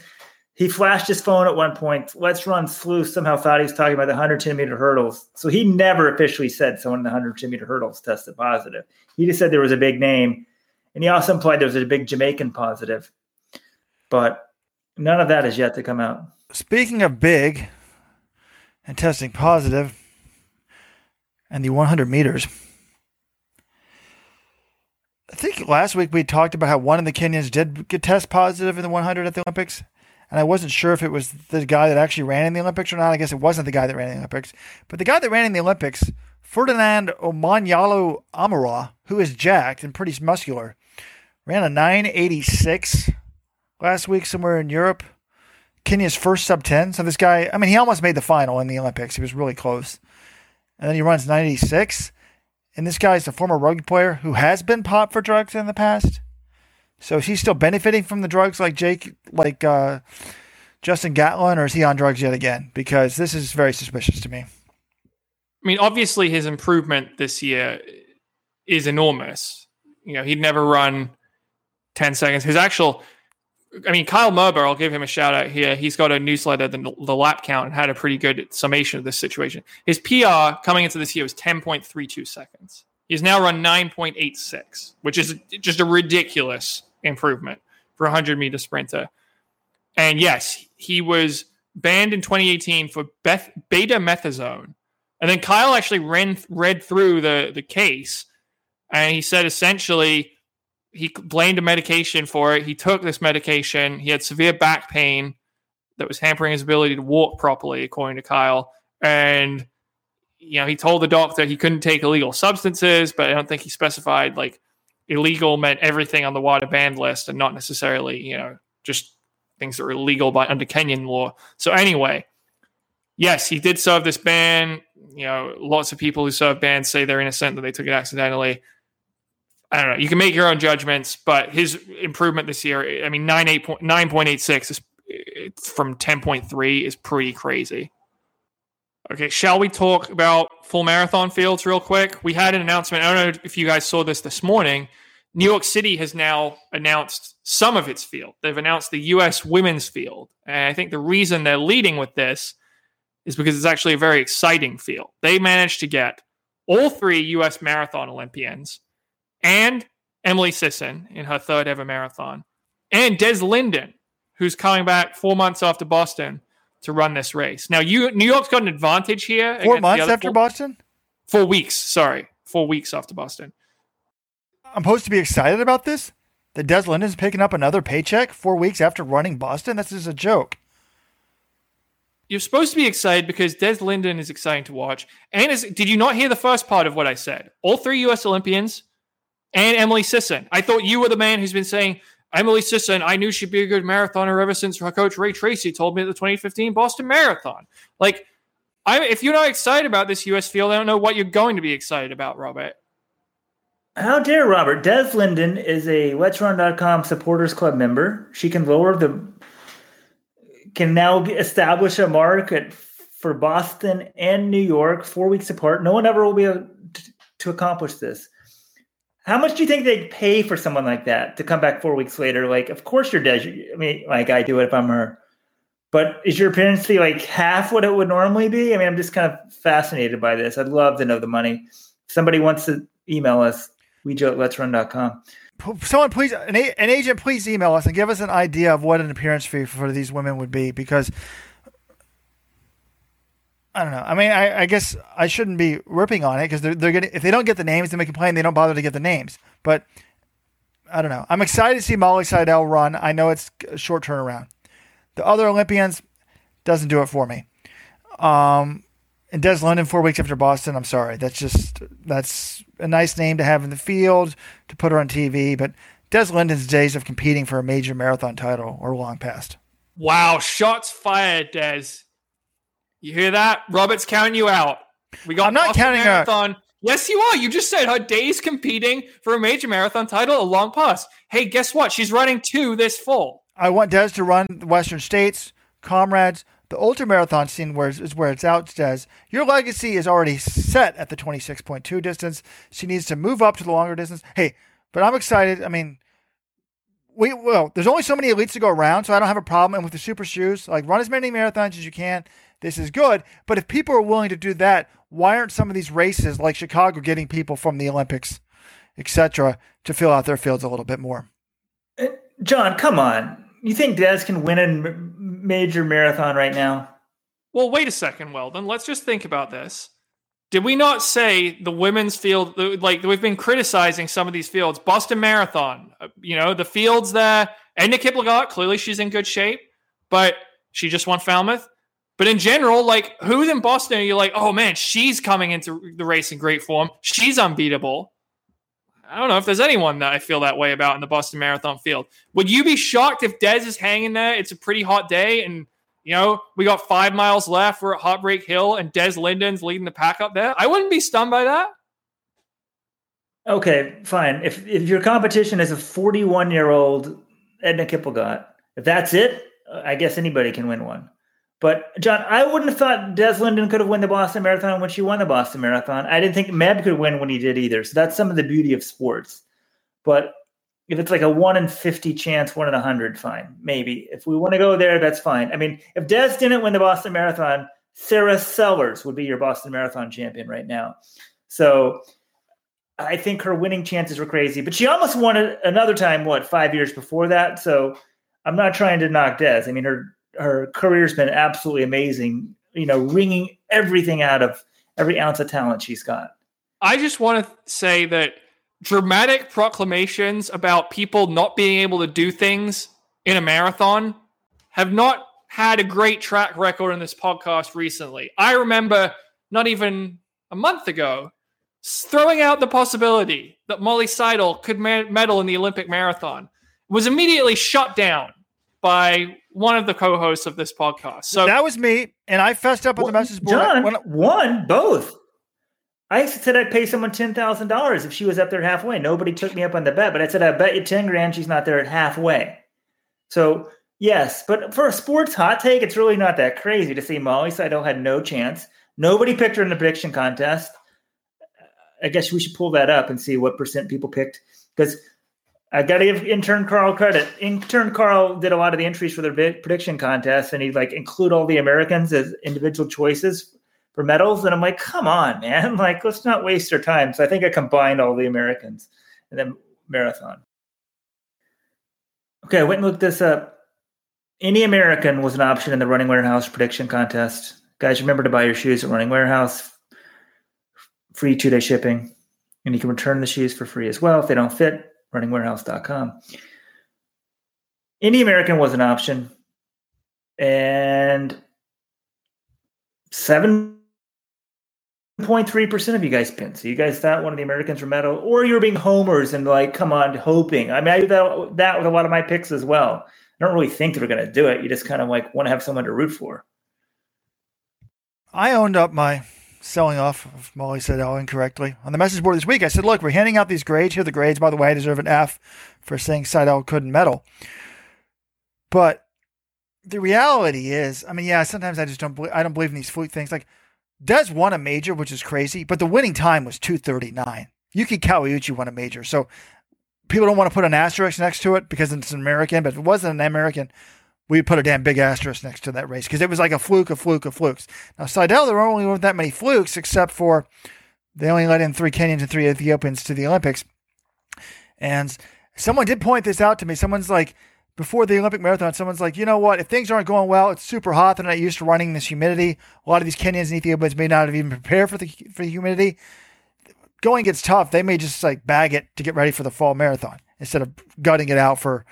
He flashed his phone at one point. Let's Run Sleuth somehow thought he was talking about the 110 meter hurdles. So he never officially said someone in the 110 meter hurdles tested positive. He just said there was a big name. And he also implied there was a big Jamaican positive. But none of that is yet to come out. Speaking of big and testing positive and the 100 meters, I think last week we talked about how one of the Kenyans did get test positive in the 100 at the Olympics. And I wasn't sure if it was the guy that actually ran in the Olympics or not. I guess it wasn't the guy that ran in the Olympics. But the guy that ran in the Olympics, Ferdinand Omanyala Amara, who is jacked and pretty muscular, ran a 986 last week somewhere in Europe. Kenya's first sub 10. So this guy, I mean, he almost made the final in the Olympics. He was really close. And then he runs 96. And this guy's a former rugby player who has been popped for drugs in the past. So is he still benefiting from the drugs like Jake, like uh, Justin Gatlin, or is he on drugs yet again? Because this is very suspicious to me. I mean, obviously his improvement this year is enormous. You know, he'd never run 10 seconds. His actual, I mean, Kyle Merber, I'll give him a shout out here. He's got a newsletter, the, the lap count, and had a pretty good summation of this situation. His PR coming into this year was 10.32 seconds. He's now run 9.86, which is just a ridiculous improvement for a 100 meter sprinter. And yes, he was banned in 2018 for beth- betamethasone. And then Kyle actually ran, read through the, the case and he said essentially he blamed a medication for it. He took this medication. He had severe back pain that was hampering his ability to walk properly, according to Kyle. And you know, he told the doctor he couldn't take illegal substances, but I don't think he specified like illegal meant everything on the WADA banned list and not necessarily, you know, just things that are illegal by under Kenyan law. So anyway, yes, he did serve this ban. You know, lots of people who serve bans say they're innocent that they took it accidentally. I don't know. You can make your own judgments, but his improvement this year, I mean, 9, 8, 9.86 is it's from 10.3 is pretty crazy. Okay, shall we talk about full marathon fields real quick? We had an announcement. I don't know if you guys saw this this morning. New York City has now announced some of its field. They've announced the U.S. women's field. And I think the reason they're leading with this is because it's actually a very exciting field. They managed to get all three U.S. marathon Olympians and Emily Sisson in her third ever marathon, and Des Linden, who's coming back four months after Boston to run this race. Now, you New York's got an advantage here. Four months after four, Boston? Four weeks, sorry. Four weeks after Boston. I'm supposed to be excited about this? That Des Linden's picking up another paycheck four weeks after running Boston? This is a joke. You're supposed to be excited because Des Linden is exciting to watch. And is, did you not hear the first part of what I said? All three U.S. Olympians and Emily Sisson. I thought you were the man who's been saying, Emily Sisson, I knew she'd be a good marathoner ever since her coach Ray Treacy told me at the 2015 Boston Marathon. Like, I, if you're not excited about this U.S. field, I don't know what you're going to be excited about, Robert. How dare Robert? Des Linden is a Let'sRun.com supporters club member. She can lower the can now establish a market for Boston and New York four weeks apart. No one ever will be able to accomplish this. How much do you think they'd pay for someone like that to come back four weeks later? Like, of course you're dead. I mean, like I do it if I'm her. But is your appearance fee like half what it would normally be? I mean, I'm just kind of fascinated by this. I'd love to know the money. Somebody wants to email us, wejo at let'srun.com. Someone please, an, a- an agent, please email us and give us an idea of what an appearance fee for these women would be because I don't know. I mean, I, I guess I shouldn't be ripping on it because they're, they're getting, if they don't get the names, they complain they don't bother to get the names. But I don't know. I'm excited to see Molly Seidel run. I know it's a short turnaround. The other Olympians doesn't do it for me. Um, and Des Linden four weeks after Boston. I'm sorry. That's just that's a nice name to have in the field to put her on TV, but Des Linden's days of competing for a major marathon title are long past. Wow, shots fired, Des. You hear that? Robert's counting you out. We got I'm not counting her- marathon. Yes, you are. You just said her days competing for a major marathon title, a long past. Hey, guess what? She's running two this fall. I want Des to run the Western States, comrades. The ultra marathon scene where is where it's out, Des. Your legacy is already set at the 26.2 distance. She needs to move up to the longer distance. Hey, but I'm excited. I mean, we well, there's only so many elites to go around, so I don't have a problem. And with the super shoes, like run as many marathons as you can. This is good. But if people are willing to do that, why aren't some of these races like Chicago getting people from the Olympics, etc., to fill out their fields a little bit more? John, come on. You think Des can win a m- major marathon right now? Well, wait a second, Weldon. Let's just think about this. Did we not say the women's field, like we've been criticizing some of these fields, Boston Marathon, uh, you know, the fields there, Edna Kiplagat, clearly she's in good shape, but she just won Falmouth. But in general, like who's in Boston? Are you like, oh man, she's coming into the race in great form. She's unbeatable. I don't know if there's anyone that I feel that way about in the Boston Marathon field. Would you be shocked if Des is hanging there? It's a pretty hot day, and you know we got five miles left. We're at Heartbreak Hill, and Des Linden's leading the pack up there. I wouldn't be stunned by that. Okay, fine. If if your competition is a 41 year old Edna Kiplagat, if that's it, I guess anybody can win one. But John, I wouldn't have thought Des Linden could have won the Boston Marathon when she won the Boston Marathon. I didn't think Meb could win when he did either. So that's some of the beauty of sports. But if it's like a one in fifty chance, one in a hundred, fine, maybe. If we want to go there, that's fine. I mean, if Des didn't win the Boston Marathon, Sarah Sellers would be your Boston Marathon champion right now. So I think her winning chances were crazy. But she almost won it another time, what, five years before that? So I'm not trying to knock Des. I mean, her her career's been absolutely amazing. You know, wringing everything out of every ounce of talent she's got. I just want to say that dramatic proclamations about people not being able to do things in a marathon have not had a great track record in this podcast recently. I remember not even a month ago throwing out the possibility that Molly Seidel could medal in the Olympic marathon was immediately shut down by one of the co-hosts of this podcast. So that was me, and I fessed up on the message board. John when- won both. I said I'd pay someone ten thousand dollars if she was up there halfway. Nobody took me up on the bet, but I said I bet you ten grand she's not there at halfway. So yes, but for a sports hot take, it's really not that crazy to see Molly Seidel had no chance. Nobody picked her in the prediction contest. I guess we should pull that up and see what percent people picked because I got to give intern Carl credit. Intern Carl did a lot of the entries for the prediction contest, and he'd like include all the Americans as individual choices for medals. And I'm like, come on, man! Like, let's not waste our time. So I think I combined all the Americans and then marathon. Okay, I went and looked this up. Any American was an option in the Running Warehouse prediction contest. Guys, remember to buy your shoes at Running Warehouse. Free two day shipping. And you can return the shoes for free as well if they don't fit. RunningWarehouse.com. Any American was an option. And 7.3% of you guys pinned. So you guys thought one of the Americans were metal, or you were being homers and like, come on, hoping. I mean, I did that, that with a lot of my picks as well. I don't really think they're going to do it. You just kind of like want to have someone to root for. I owned up my selling off of Molly Seidel incorrectly. On the message board this week, I said, look, we're handing out these grades. Here are the grades. By the way, I deserve an F for saying Seidel couldn't medal. But the reality is, I mean, yeah, sometimes I just don't believe, I don't believe in these fluke things. Like, Des won a major, which is crazy, but the winning time was 239. Yuki Kawauchi won a major. So people don't want to put an asterisk next to it because it's an American, but if it wasn't an American, we put a damn big asterisk next to that race because it was like a fluke, a fluke, of flukes. Now, Seidel, there only weren't that many flukes except for they only let in three Kenyans and three Ethiopians to the Olympics. And someone did point this out to me. Someone's like, before the Olympic marathon, someone's like, you know what? If things aren't going well, it's super hot. They're not used to running this humidity. A lot of these Kenyans and Ethiopians may not have even prepared for the for the humidity. Going gets tough. They may just like bag it to get ready for the fall marathon instead of gutting it out for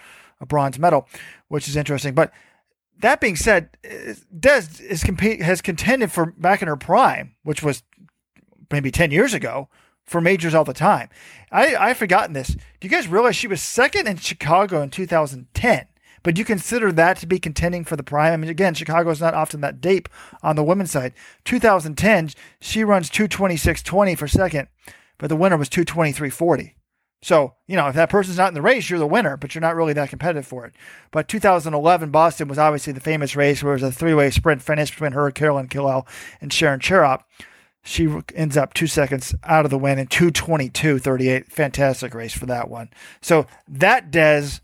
a bronze medal, which is interesting. But that being said, Des is has contended for back in her prime, which was maybe ten years ago, for majors all the time. I I've forgotten this. Do you guys realize she was second in Chicago in 2010? But do you consider that to be contending for the prime? I mean, again, Chicago is not often that deep on the women's side. 2010, she runs 226.20 for second, but the winner was 223.40. So, you know, if that person's not in the race, you're the winner, but you're not really that competitive for it. But 2011 Boston was obviously the famous race where it was a three way sprint finish between her, Caroline Kilel, and Sharon Cherop. She ends up two seconds out of the win in 222.38. Fantastic race for that one. So that Des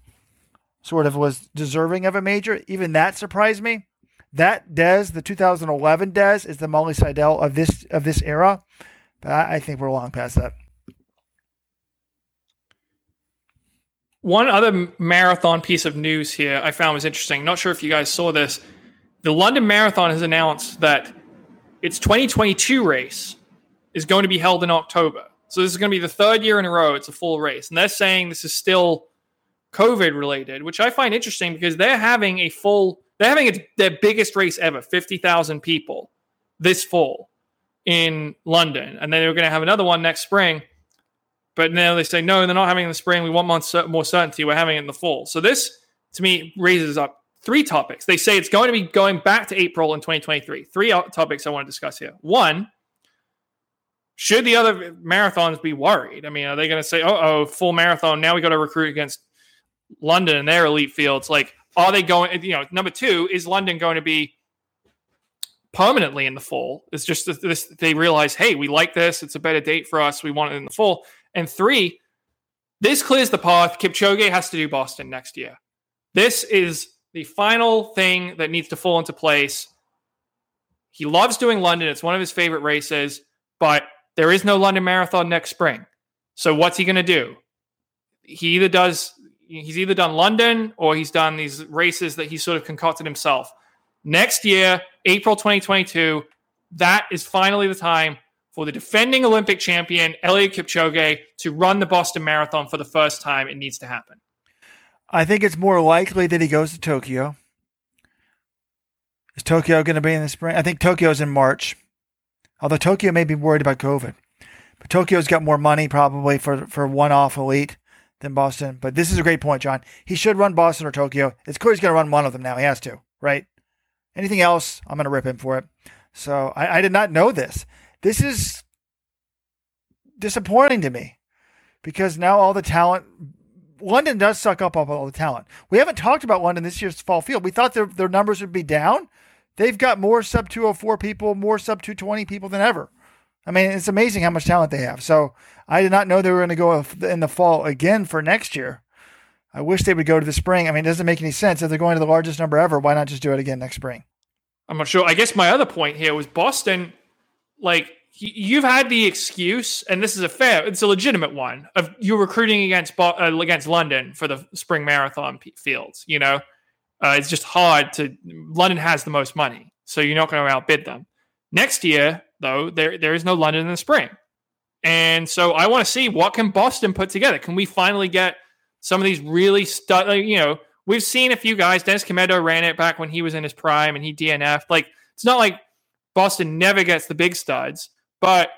sort of was deserving of a major. Even that surprised me. That Des, the 2011 Des, is the Molly Seidel of this of this era. But I think we're long past that. One other marathon piece of news here I found was interesting. Not sure if you guys saw this. The London Marathon has announced that its 2022 race is going to be held in October. So this is going to be the third year in a row it's a full race. And they're saying this is still COVID related, which I find interesting because they're having a full, they're having a, their biggest race ever, 50,000 people this fall in London. And then they're going to have another one next spring. But now they say, no, they're not having in the spring. We want more, more certainty. We're having it in the fall. So this, to me, raises up three topics. They say it's going to be going back to April in 2023. Three uh, topics I want to discuss here. One, should the other marathons be worried? I mean, are they going to say, oh, oh, full marathon, now we got to recruit against London and their elite fields? Like, are they going, you know, number two, is London going to be permanently in the fall? It's just this, they realize, hey, we like this. It's a better date for us. We want it in the fall. And three, this clears the path. Kipchoge has to do Boston next year. This is the final thing that needs to fall into place. He loves doing London. It's one of his favorite races, but there is no London Marathon next spring. So what's he going to do? He either does he's either done London or he's done these races that he sort of concocted himself. Next year, April 2022, that is finally the time for the defending Olympic champion Eliud Kipchoge to run the Boston Marathon for the first time. It needs to happen. I think it's more likely that he goes to Tokyo. Is Tokyo going to be in the spring? I think Tokyo's in March. Although Tokyo may be worried about COVID. But Tokyo's got more money probably for, for one off elite than Boston. But this is a great point, John. He should run Boston or Tokyo. It's clear he's going to run one of them now. He has to, right? Anything else, I'm going to rip him for it. So I, I did not know this. This is disappointing to me because now all the talent London does suck up all the talent. We haven't talked about London this year's fall field. We thought their, their numbers would be down. They've got more sub 204 people, more sub 220 people than ever. I mean, it's amazing how much talent they have. So I did not know they were going to go in the fall again for next year. I wish they would go to the spring. I mean, it doesn't make any sense. If they're going to the largest number ever, why not just do it again next spring? I'm not sure. I guess my other point here was Boston, like, you've had the excuse, and this is a fair, it's a legitimate one of you recruiting against uh, against London for the spring marathon fields. You know, uh, it's just hard to. London has the most money, so you're not going to outbid them. Next year, though, there there is no London in the spring, and so I want to see what can Boston put together. Can we finally get some of these really stud? Like, you know, we've seen a few guys. Dennis Kimetto ran it back when he was in his prime, and he DNF. Like it's not like Boston never gets the big studs but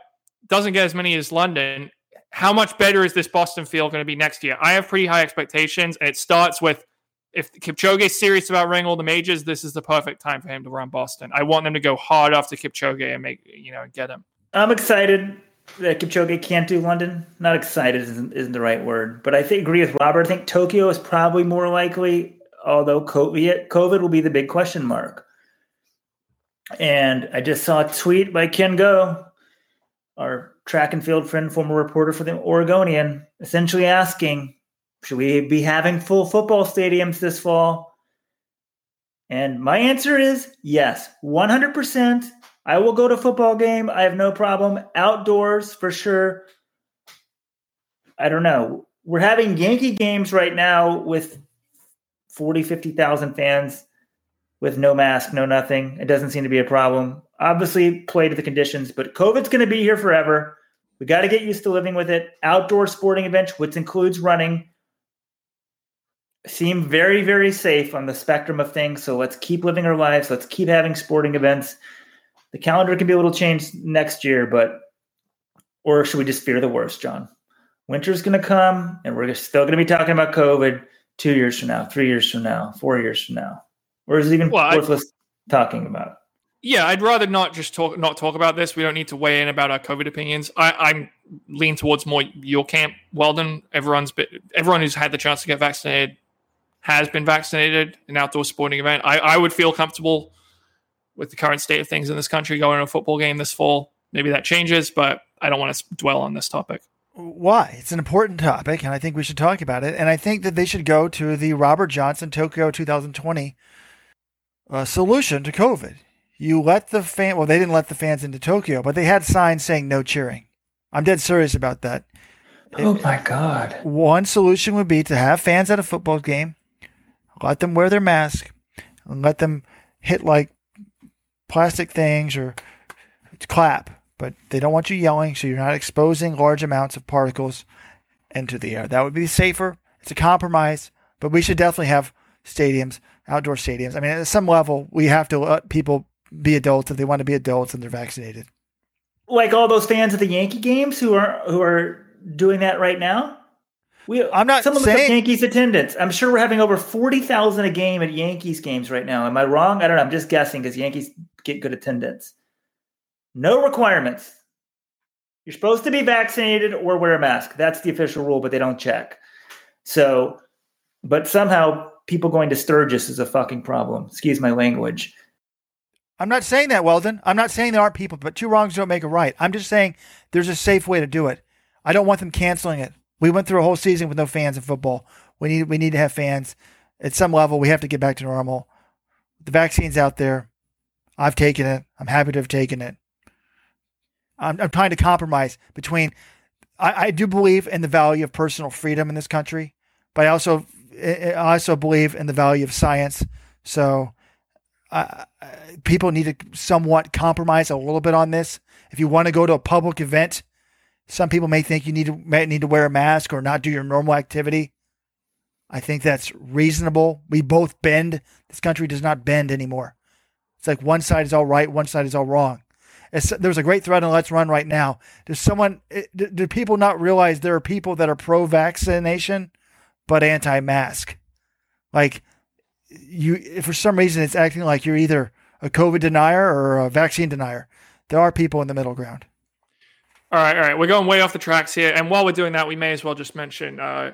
doesn't get as many as London. How much better is this Boston field going to be next year? I have pretty high expectations, it starts with if Kipchoge is serious about running all the majors, this is the perfect time for him to run Boston. I want them to go hard after Kipchoge and make you know get him. I'm excited that Kipchoge can't do London. Not excited isn't, isn't the right word, but I think agree with Robert. I think Tokyo is probably more likely, although COVID will be the big question mark. And I just saw a tweet by Ken Goe our track and field friend, former reporter for the Oregonian, essentially asking, should we be having full football stadiums this fall? And my answer is yes, 100%. I will go to football game. I have no problem. Outdoors for sure. I don't know. We're having Yankee games right now with 40, 50,000 fans with no mask, no nothing. It doesn't seem to be a problem. Obviously, play to the conditions, but COVID's going to be here forever. We got to get used to living with it. Outdoor sporting events, which includes running. seem very, very safe on the spectrum of things. So let's keep living our lives. Let's keep having sporting events. The calendar can be a little changed next year, but or should we just fear the worst, John? Winter's going to come, and we're still going to be talking about COVID two years from now, three years from now, four years from now. Or is it even Well, I- worthless talking about? Yeah, I'd rather not just talk not talk about this. We don't need to weigh in about our COVID opinions. I, I'm lean towards more your camp, Weldon. Everyone's been, everyone who's had the chance to get vaccinated has been vaccinated. An outdoor sporting event. I, I would feel comfortable with the current state of things in this country going to a football game this fall. Maybe that changes, but I don't want to dwell on this topic. Why? It's an important topic, and I think we should talk about it. And I think that they should go to the Robert Johnson Tokyo 2020 uh, solution to COVID. You let the fan, well, they didn't let the fans into Tokyo, but they had signs saying no cheering. I'm dead serious about that. Oh my God. One solution would be to have fans at a football game, let them wear their mask, and let them hit like plastic things or clap. But they don't want you yelling, so you're not exposing large amounts of particles into the air. That would be safer. It's a compromise, but we should definitely have stadiums, outdoor stadiums. I mean, at some level, we have to let people be adults if they want to be adults and they're vaccinated. Like all those fans of the Yankee games who are who are doing that right now. We, I'm not Someone saying- Yankees attendance. I'm sure we're having over forty thousand a game at Yankees games right now. Am I wrong? I don't know. I'm just guessing because Yankees get good attendance. No requirements. You're supposed to be vaccinated or wear a mask. That's the official rule, but they don't check. So, but somehow people going to Sturgis is a fucking problem. Excuse my language. I'm not saying that, Weldon. I'm not saying there aren't people, but two wrongs don't make a right. I'm just saying there's a safe way to do it. I don't want them canceling it. We went through a whole season with no fans in football. We need we need to have fans. At some level, we have to get back to normal. The vaccine's out there. I've taken it. I'm happy to have taken it. I'm, I'm trying to compromise between. I, I do believe in the value of personal freedom in this country, but I also I also believe in the value of science. So uh, people need to somewhat compromise a little bit on this. If you want to go to a public event, some people may think you need to may need to wear a mask or not do your normal activity. I think that's reasonable. We both bend. This country does not bend anymore. It's like one side is all right, one side is all wrong. It's, there's a great thread on Let's Run right now. Does someone? it- Do, do people not realize there are people that are pro-vaccination but anti-mask? Like you, for some reason, it's acting like you're either a COVID denier or a vaccine denier. There are people in the middle ground. All right, all right. We're going way off the tracks here. And while we're doing that, we may as well just mention uh,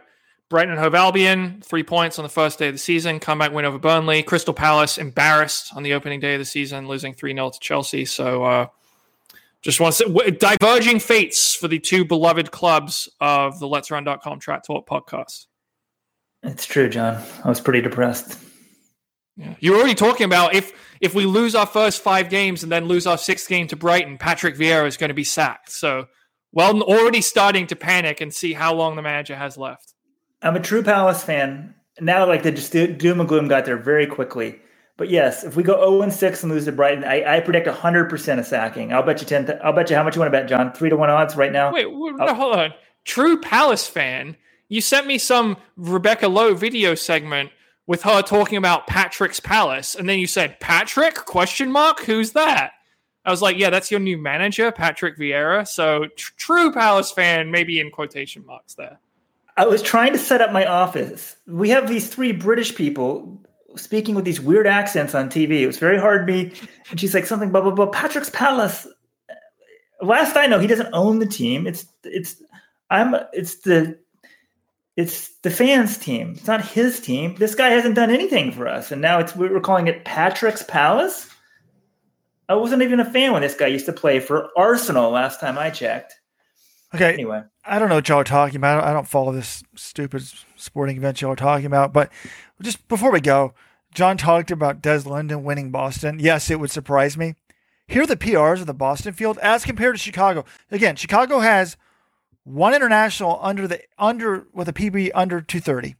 Brighton and Hove Albion, three points on the first day of the season, comeback win over Burnley. Crystal Palace embarrassed on the opening day of the season, losing 3 0 to Chelsea. So uh, just want to say diverging fates for the two beloved clubs of the Let's Run.com Track Talk podcast. It's true, John. I was pretty depressed. Yeah. You're already talking about if if we lose our first five games and then lose our sixth game to Brighton, Patrick Vieira is going to be sacked. So, well, already starting to panic and see how long the manager has left. I'm a true Palace fan. Now, like the just doom and gloom got there very quickly. But yes, if we go 0 and 6 and lose to Brighton, I, I predict 100% of sacking. I'll bet you 10. Th- I'll bet you how much you want to bet, John? Three to one odds right now. Wait, w- oh. no, hold on. True Palace fan. You sent me some Rebecca Lowe video segment with her talking about Patrick's Palace, and then you said Patrick question mark Who's that? I was like, yeah, that's your new manager, Patrick Vieira. So tr- true Palace fan, maybe in quotation marks there. I was trying to set up my office. We have these three British people speaking with these weird accents on TV. It was very hard to me. And she's like something blah blah blah. Patrick's Palace. Last I know, he doesn't own the team. It's it's I'm it's the it's the fans' team. It's not his team. This guy hasn't done anything for us, and now it's we're calling it Patrick's Palace. I wasn't even a fan when this guy used to play for Arsenal last time I checked. Okay. Anyway, I don't know what y'all are talking about. I don't follow this stupid sporting event y'all are talking about. But just before we go, John talked about Des Linden winning Boston. Yes, it would surprise me. Here are the PRs of the Boston field as compared to Chicago. Again, Chicago has one international under the under with a PB under 230.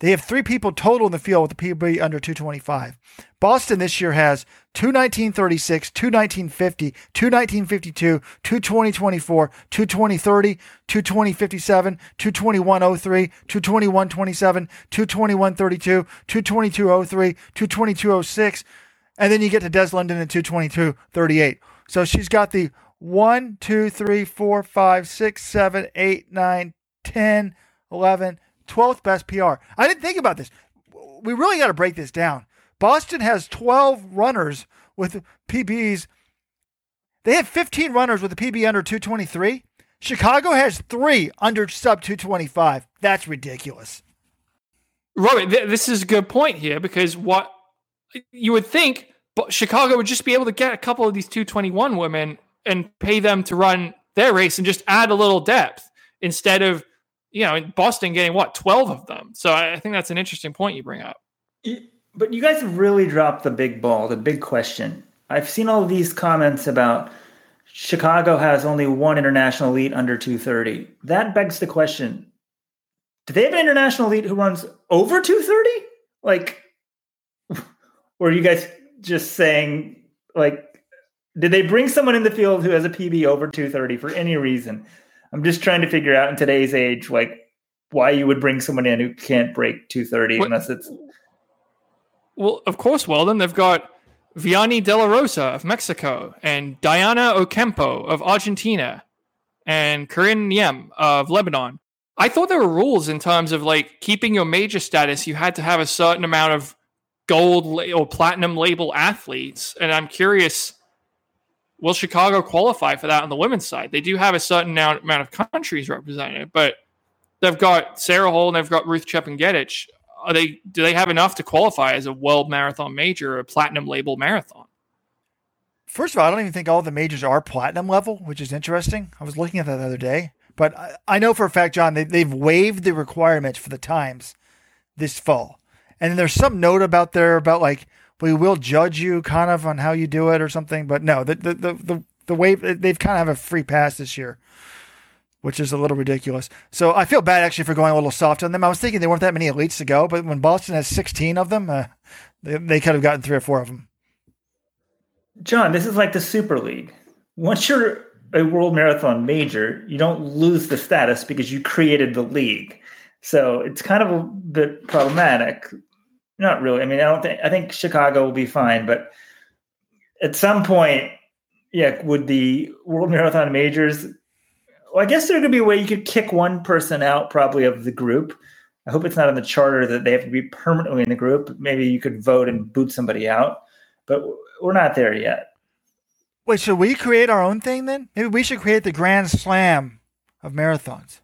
They have three people total in the field with a PB under 225. Boston this year has two 1936, two 1950, two 1952, two 2024, two 2030, two 2057, two 2103, two 2127, two 2132, two 2203, two 2206, and then you get to Des Linden at 22238. So she's got the 1, 2, 3, 4, 5, 6, 7, 8, 9, 10, 11, 12th best PR. I didn't think about this. We really got to break this down. Boston has 12 runners with PBs. They have 15 runners with a PB under 223. Chicago has three under sub 225. That's ridiculous. Robert, th- this is a good point here because what you would think but Chicago would just be able to get a couple of these 221 women and pay them to run their race and just add a little depth instead of, you know, Boston getting what, 12 of them. So I think that's an interesting point you bring up. But you guys have really dropped the big ball, the big question. I've seen all these comments about Chicago has only one international elite under 230. That begs the question do they have an international elite who runs over 230? Like, or are you guys just saying, like, did they bring someone in the field who has a PB over 230 for any reason? I'm just trying to figure out in today's age, like, why you would bring someone in who can't break 230 What- unless it's Well, of course, Weldon. They've got Vianey De La Rosa of Mexico and Daiana Ocampo of Argentina and Chirine Njeim of Lebanon. I thought there were rules in terms of like keeping your major status. You had to have a certain amount of gold or platinum label athletes. And I'm curious, will Chicago qualify for that on the women's side? They do have a certain amount of countries represented, but they've got Sarah Hall and they've got Ruth Chepngetich are they do they have enough to qualify as a world marathon major or a platinum label marathon? First of all, I don't even think all the majors are platinum level, which is interesting. I was looking at that the other day. But I, I know for a fact, John, they, they've waived the requirements for the times this fall. And there's some note about there about like, we will judge you kind of on how you do it or something. But no, the, the, the, the, the waive, they've kind of have a free pass this year, which is a little ridiculous. So I feel bad actually for going a little soft on them. I was thinking there weren't that many elites to go, but when Boston has 16 of them, uh, they, they could have gotten three or four of them. John, this is like the Super League. Once you're a world marathon major, you don't lose the status because you created the league. So it's kind of a bit problematic. Not really. I mean, I don't think I think Chicago will be fine, but at some point, yeah, would the world marathon majors well, I guess there could be a way you could kick one person out probably of the group. I hope it's not in the charter that they have to be permanently in the group. Maybe you could vote and boot somebody out, but we're not there yet. Wait, should we create our own thing then? Maybe we should create the Grand Slam of marathons.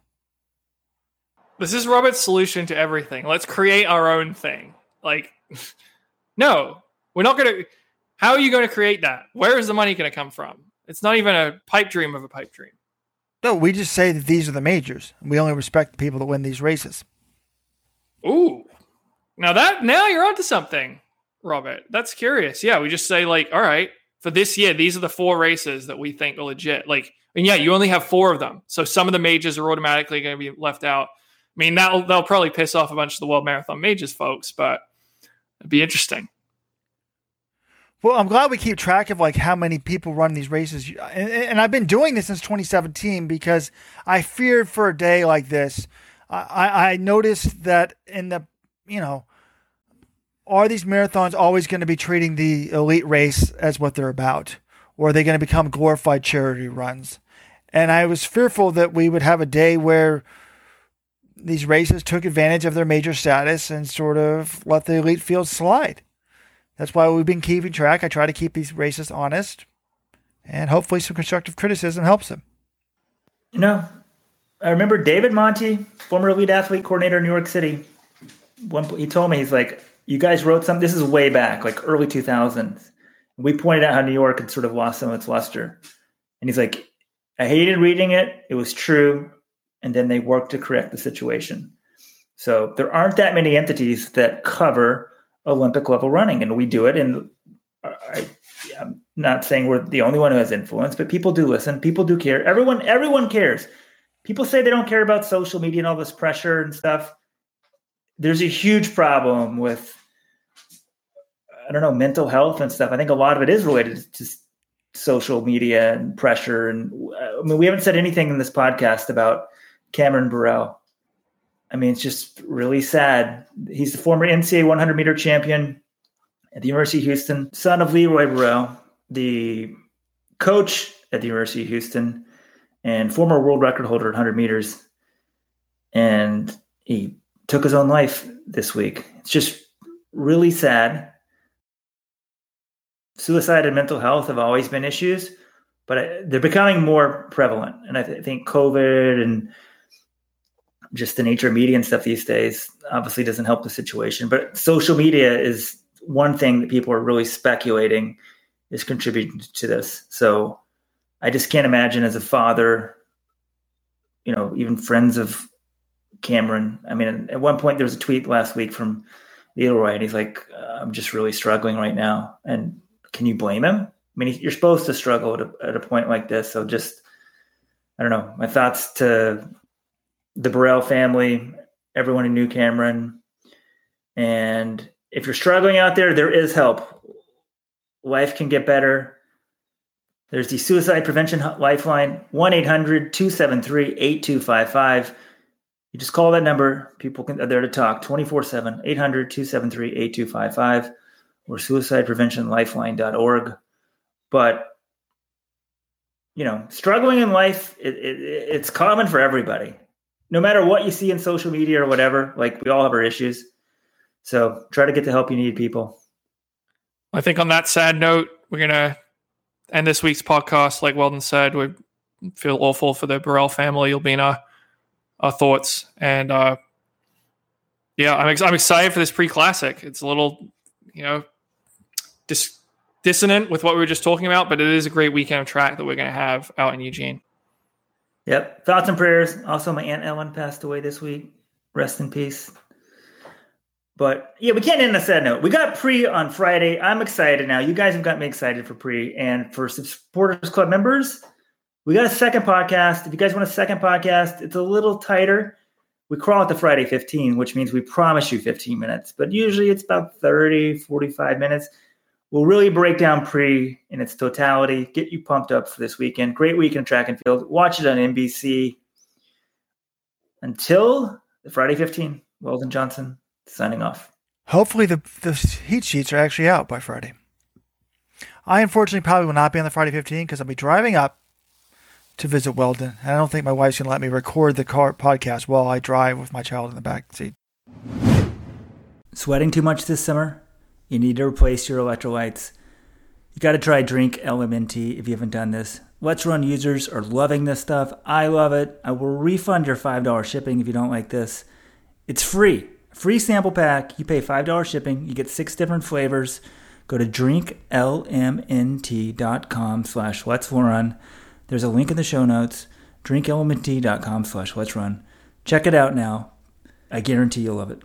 This is Robert's solution to everything. Let's create our own thing. Like, no, we're not going to. How are you going to create that? Where is the money going to come from? It's not even a pipe dream of a pipe dream. No, we just say that these are the majors. and We only respect the people that win these races. Ooh, now that now you're onto something, Robert. That's curious. Yeah, we just say like, all right, for this year, these are the four races that we think are legit. Like, and yeah, you only have four of them, so some of the majors are automatically going to be left out. I mean, that'll they'll probably piss off a bunch of the World Marathon Majors folks, but it'd be interesting. Well, I'm glad we keep track of like how many people run these races, and, and I've been doing this since 2017 because I feared for a day like this. I, I noticed that in the you know, are these marathons always going to be treating the elite race as what they're about, or are they going to become glorified charity runs? And I was fearful that we would have a day where these races took advantage of their major status and sort of let the elite field slide. That's why we've been keeping track. I try to keep these races honest, and hopefully, some constructive criticism helps them. You know, I remember David Monti, former elite athlete coordinator in New York City. One, he told me he's like, "You guys wrote something. This is way back, like early 2000s. We pointed out how New York had sort of lost some of its luster, and he's like, I hated reading it. It was true, and then they work to correct the situation. So there aren't that many entities that cover Olympic level running, and we do it. And I, I'm not saying we're the only one who has influence, but people do listen. People do care. Everyone, everyone cares. People say they don't care about social media and all this pressure and stuff. there's a huge problem with I don't know mental health and stuff. I think a lot of it is related to social media and pressure. And uh, I mean, we haven't said anything in this podcast about Cameron Burrell. I mean, it's just really sad. He's the former NCAA 100 meter champion at the University of Houston, son of Leroy Burrell, the coach at the University of Houston, and former world record holder at 100 meters. And he took his own life this week. It's just really sad. Suicide and mental health have always been issues, but they're becoming more prevalent. And I th- think COVID and just the nature of media and stuff these days obviously doesn't help the situation. But social media is one thing that people are really speculating is contributing to this. So I just can't imagine as a father, you know, even friends of Cameron. I mean, at one point there was a tweet last week from Leroy, and he's like, uh, "I'm just really struggling right now." And can you blame him? I mean, you're supposed to struggle at a, at a point like this. So just, I don't know. My thoughts to the Burrell family, everyone who knew Cameron, and if you're struggling out there, there is help. Life can get better. There's the Suicide Prevention Lifeline, 1 800 273 8255. You just call that number. People can, are there to talk 24 7, 800 273 8255 or suicidepreventionlifeline.org. But, you know, struggling in life, it, it, it's common for everybody. No matter what you see in social media or whatever, like we all have our issues. So try to get the help you need, people. I think on that sad note, we're to end this week's podcast. Like Weldon said, we feel awful for the Burrell family. You'll be in our, our thoughts. And uh, yeah, I'm, ex- I'm excited for this pre classic. It's a little, you know, dis- dissonant with what we were just talking about, but it is a great weekend of track that we're to have out in Eugene. Yep. Thoughts and prayers. Also, my Aunt Ellen passed away this week. Rest in peace. But yeah, we can't end on a sad note. We got pre on Friday. I'm excited now. You guys have got me excited for pre. And for supporters club members, we got a second podcast. If you guys want a second podcast, it's a little tighter. We crawl it to Friday 15, which means we promise you 15 minutes, but usually it's about 30, 45 minutes. We'll really break down pre in its totality, get you pumped up for this weekend. Great weekend track and field. Watch it on NBC. Until Friday 15, Weldon Johnson signing off. Hopefully, the, the heat sheets are actually out by Friday. I unfortunately probably will not be on the Friday 15 because I'll be driving up to visit Weldon. And I don't think my wife's going to let me record the car podcast while I drive with my child in the back seat. Sweating too much this summer? You need to replace your electrolytes. You got to try Drink LMNT if you haven't done this. Let's Run users are loving this stuff. I love it. I will refund your $5 shipping if you don't like this. It's free. Free sample pack. You pay $5 shipping. You get six different flavors. Go to drinklmnt.com slash let's run. There's a link in the show notes. drinklmnt.com slash let's run. Check it out now. I guarantee you'll love it.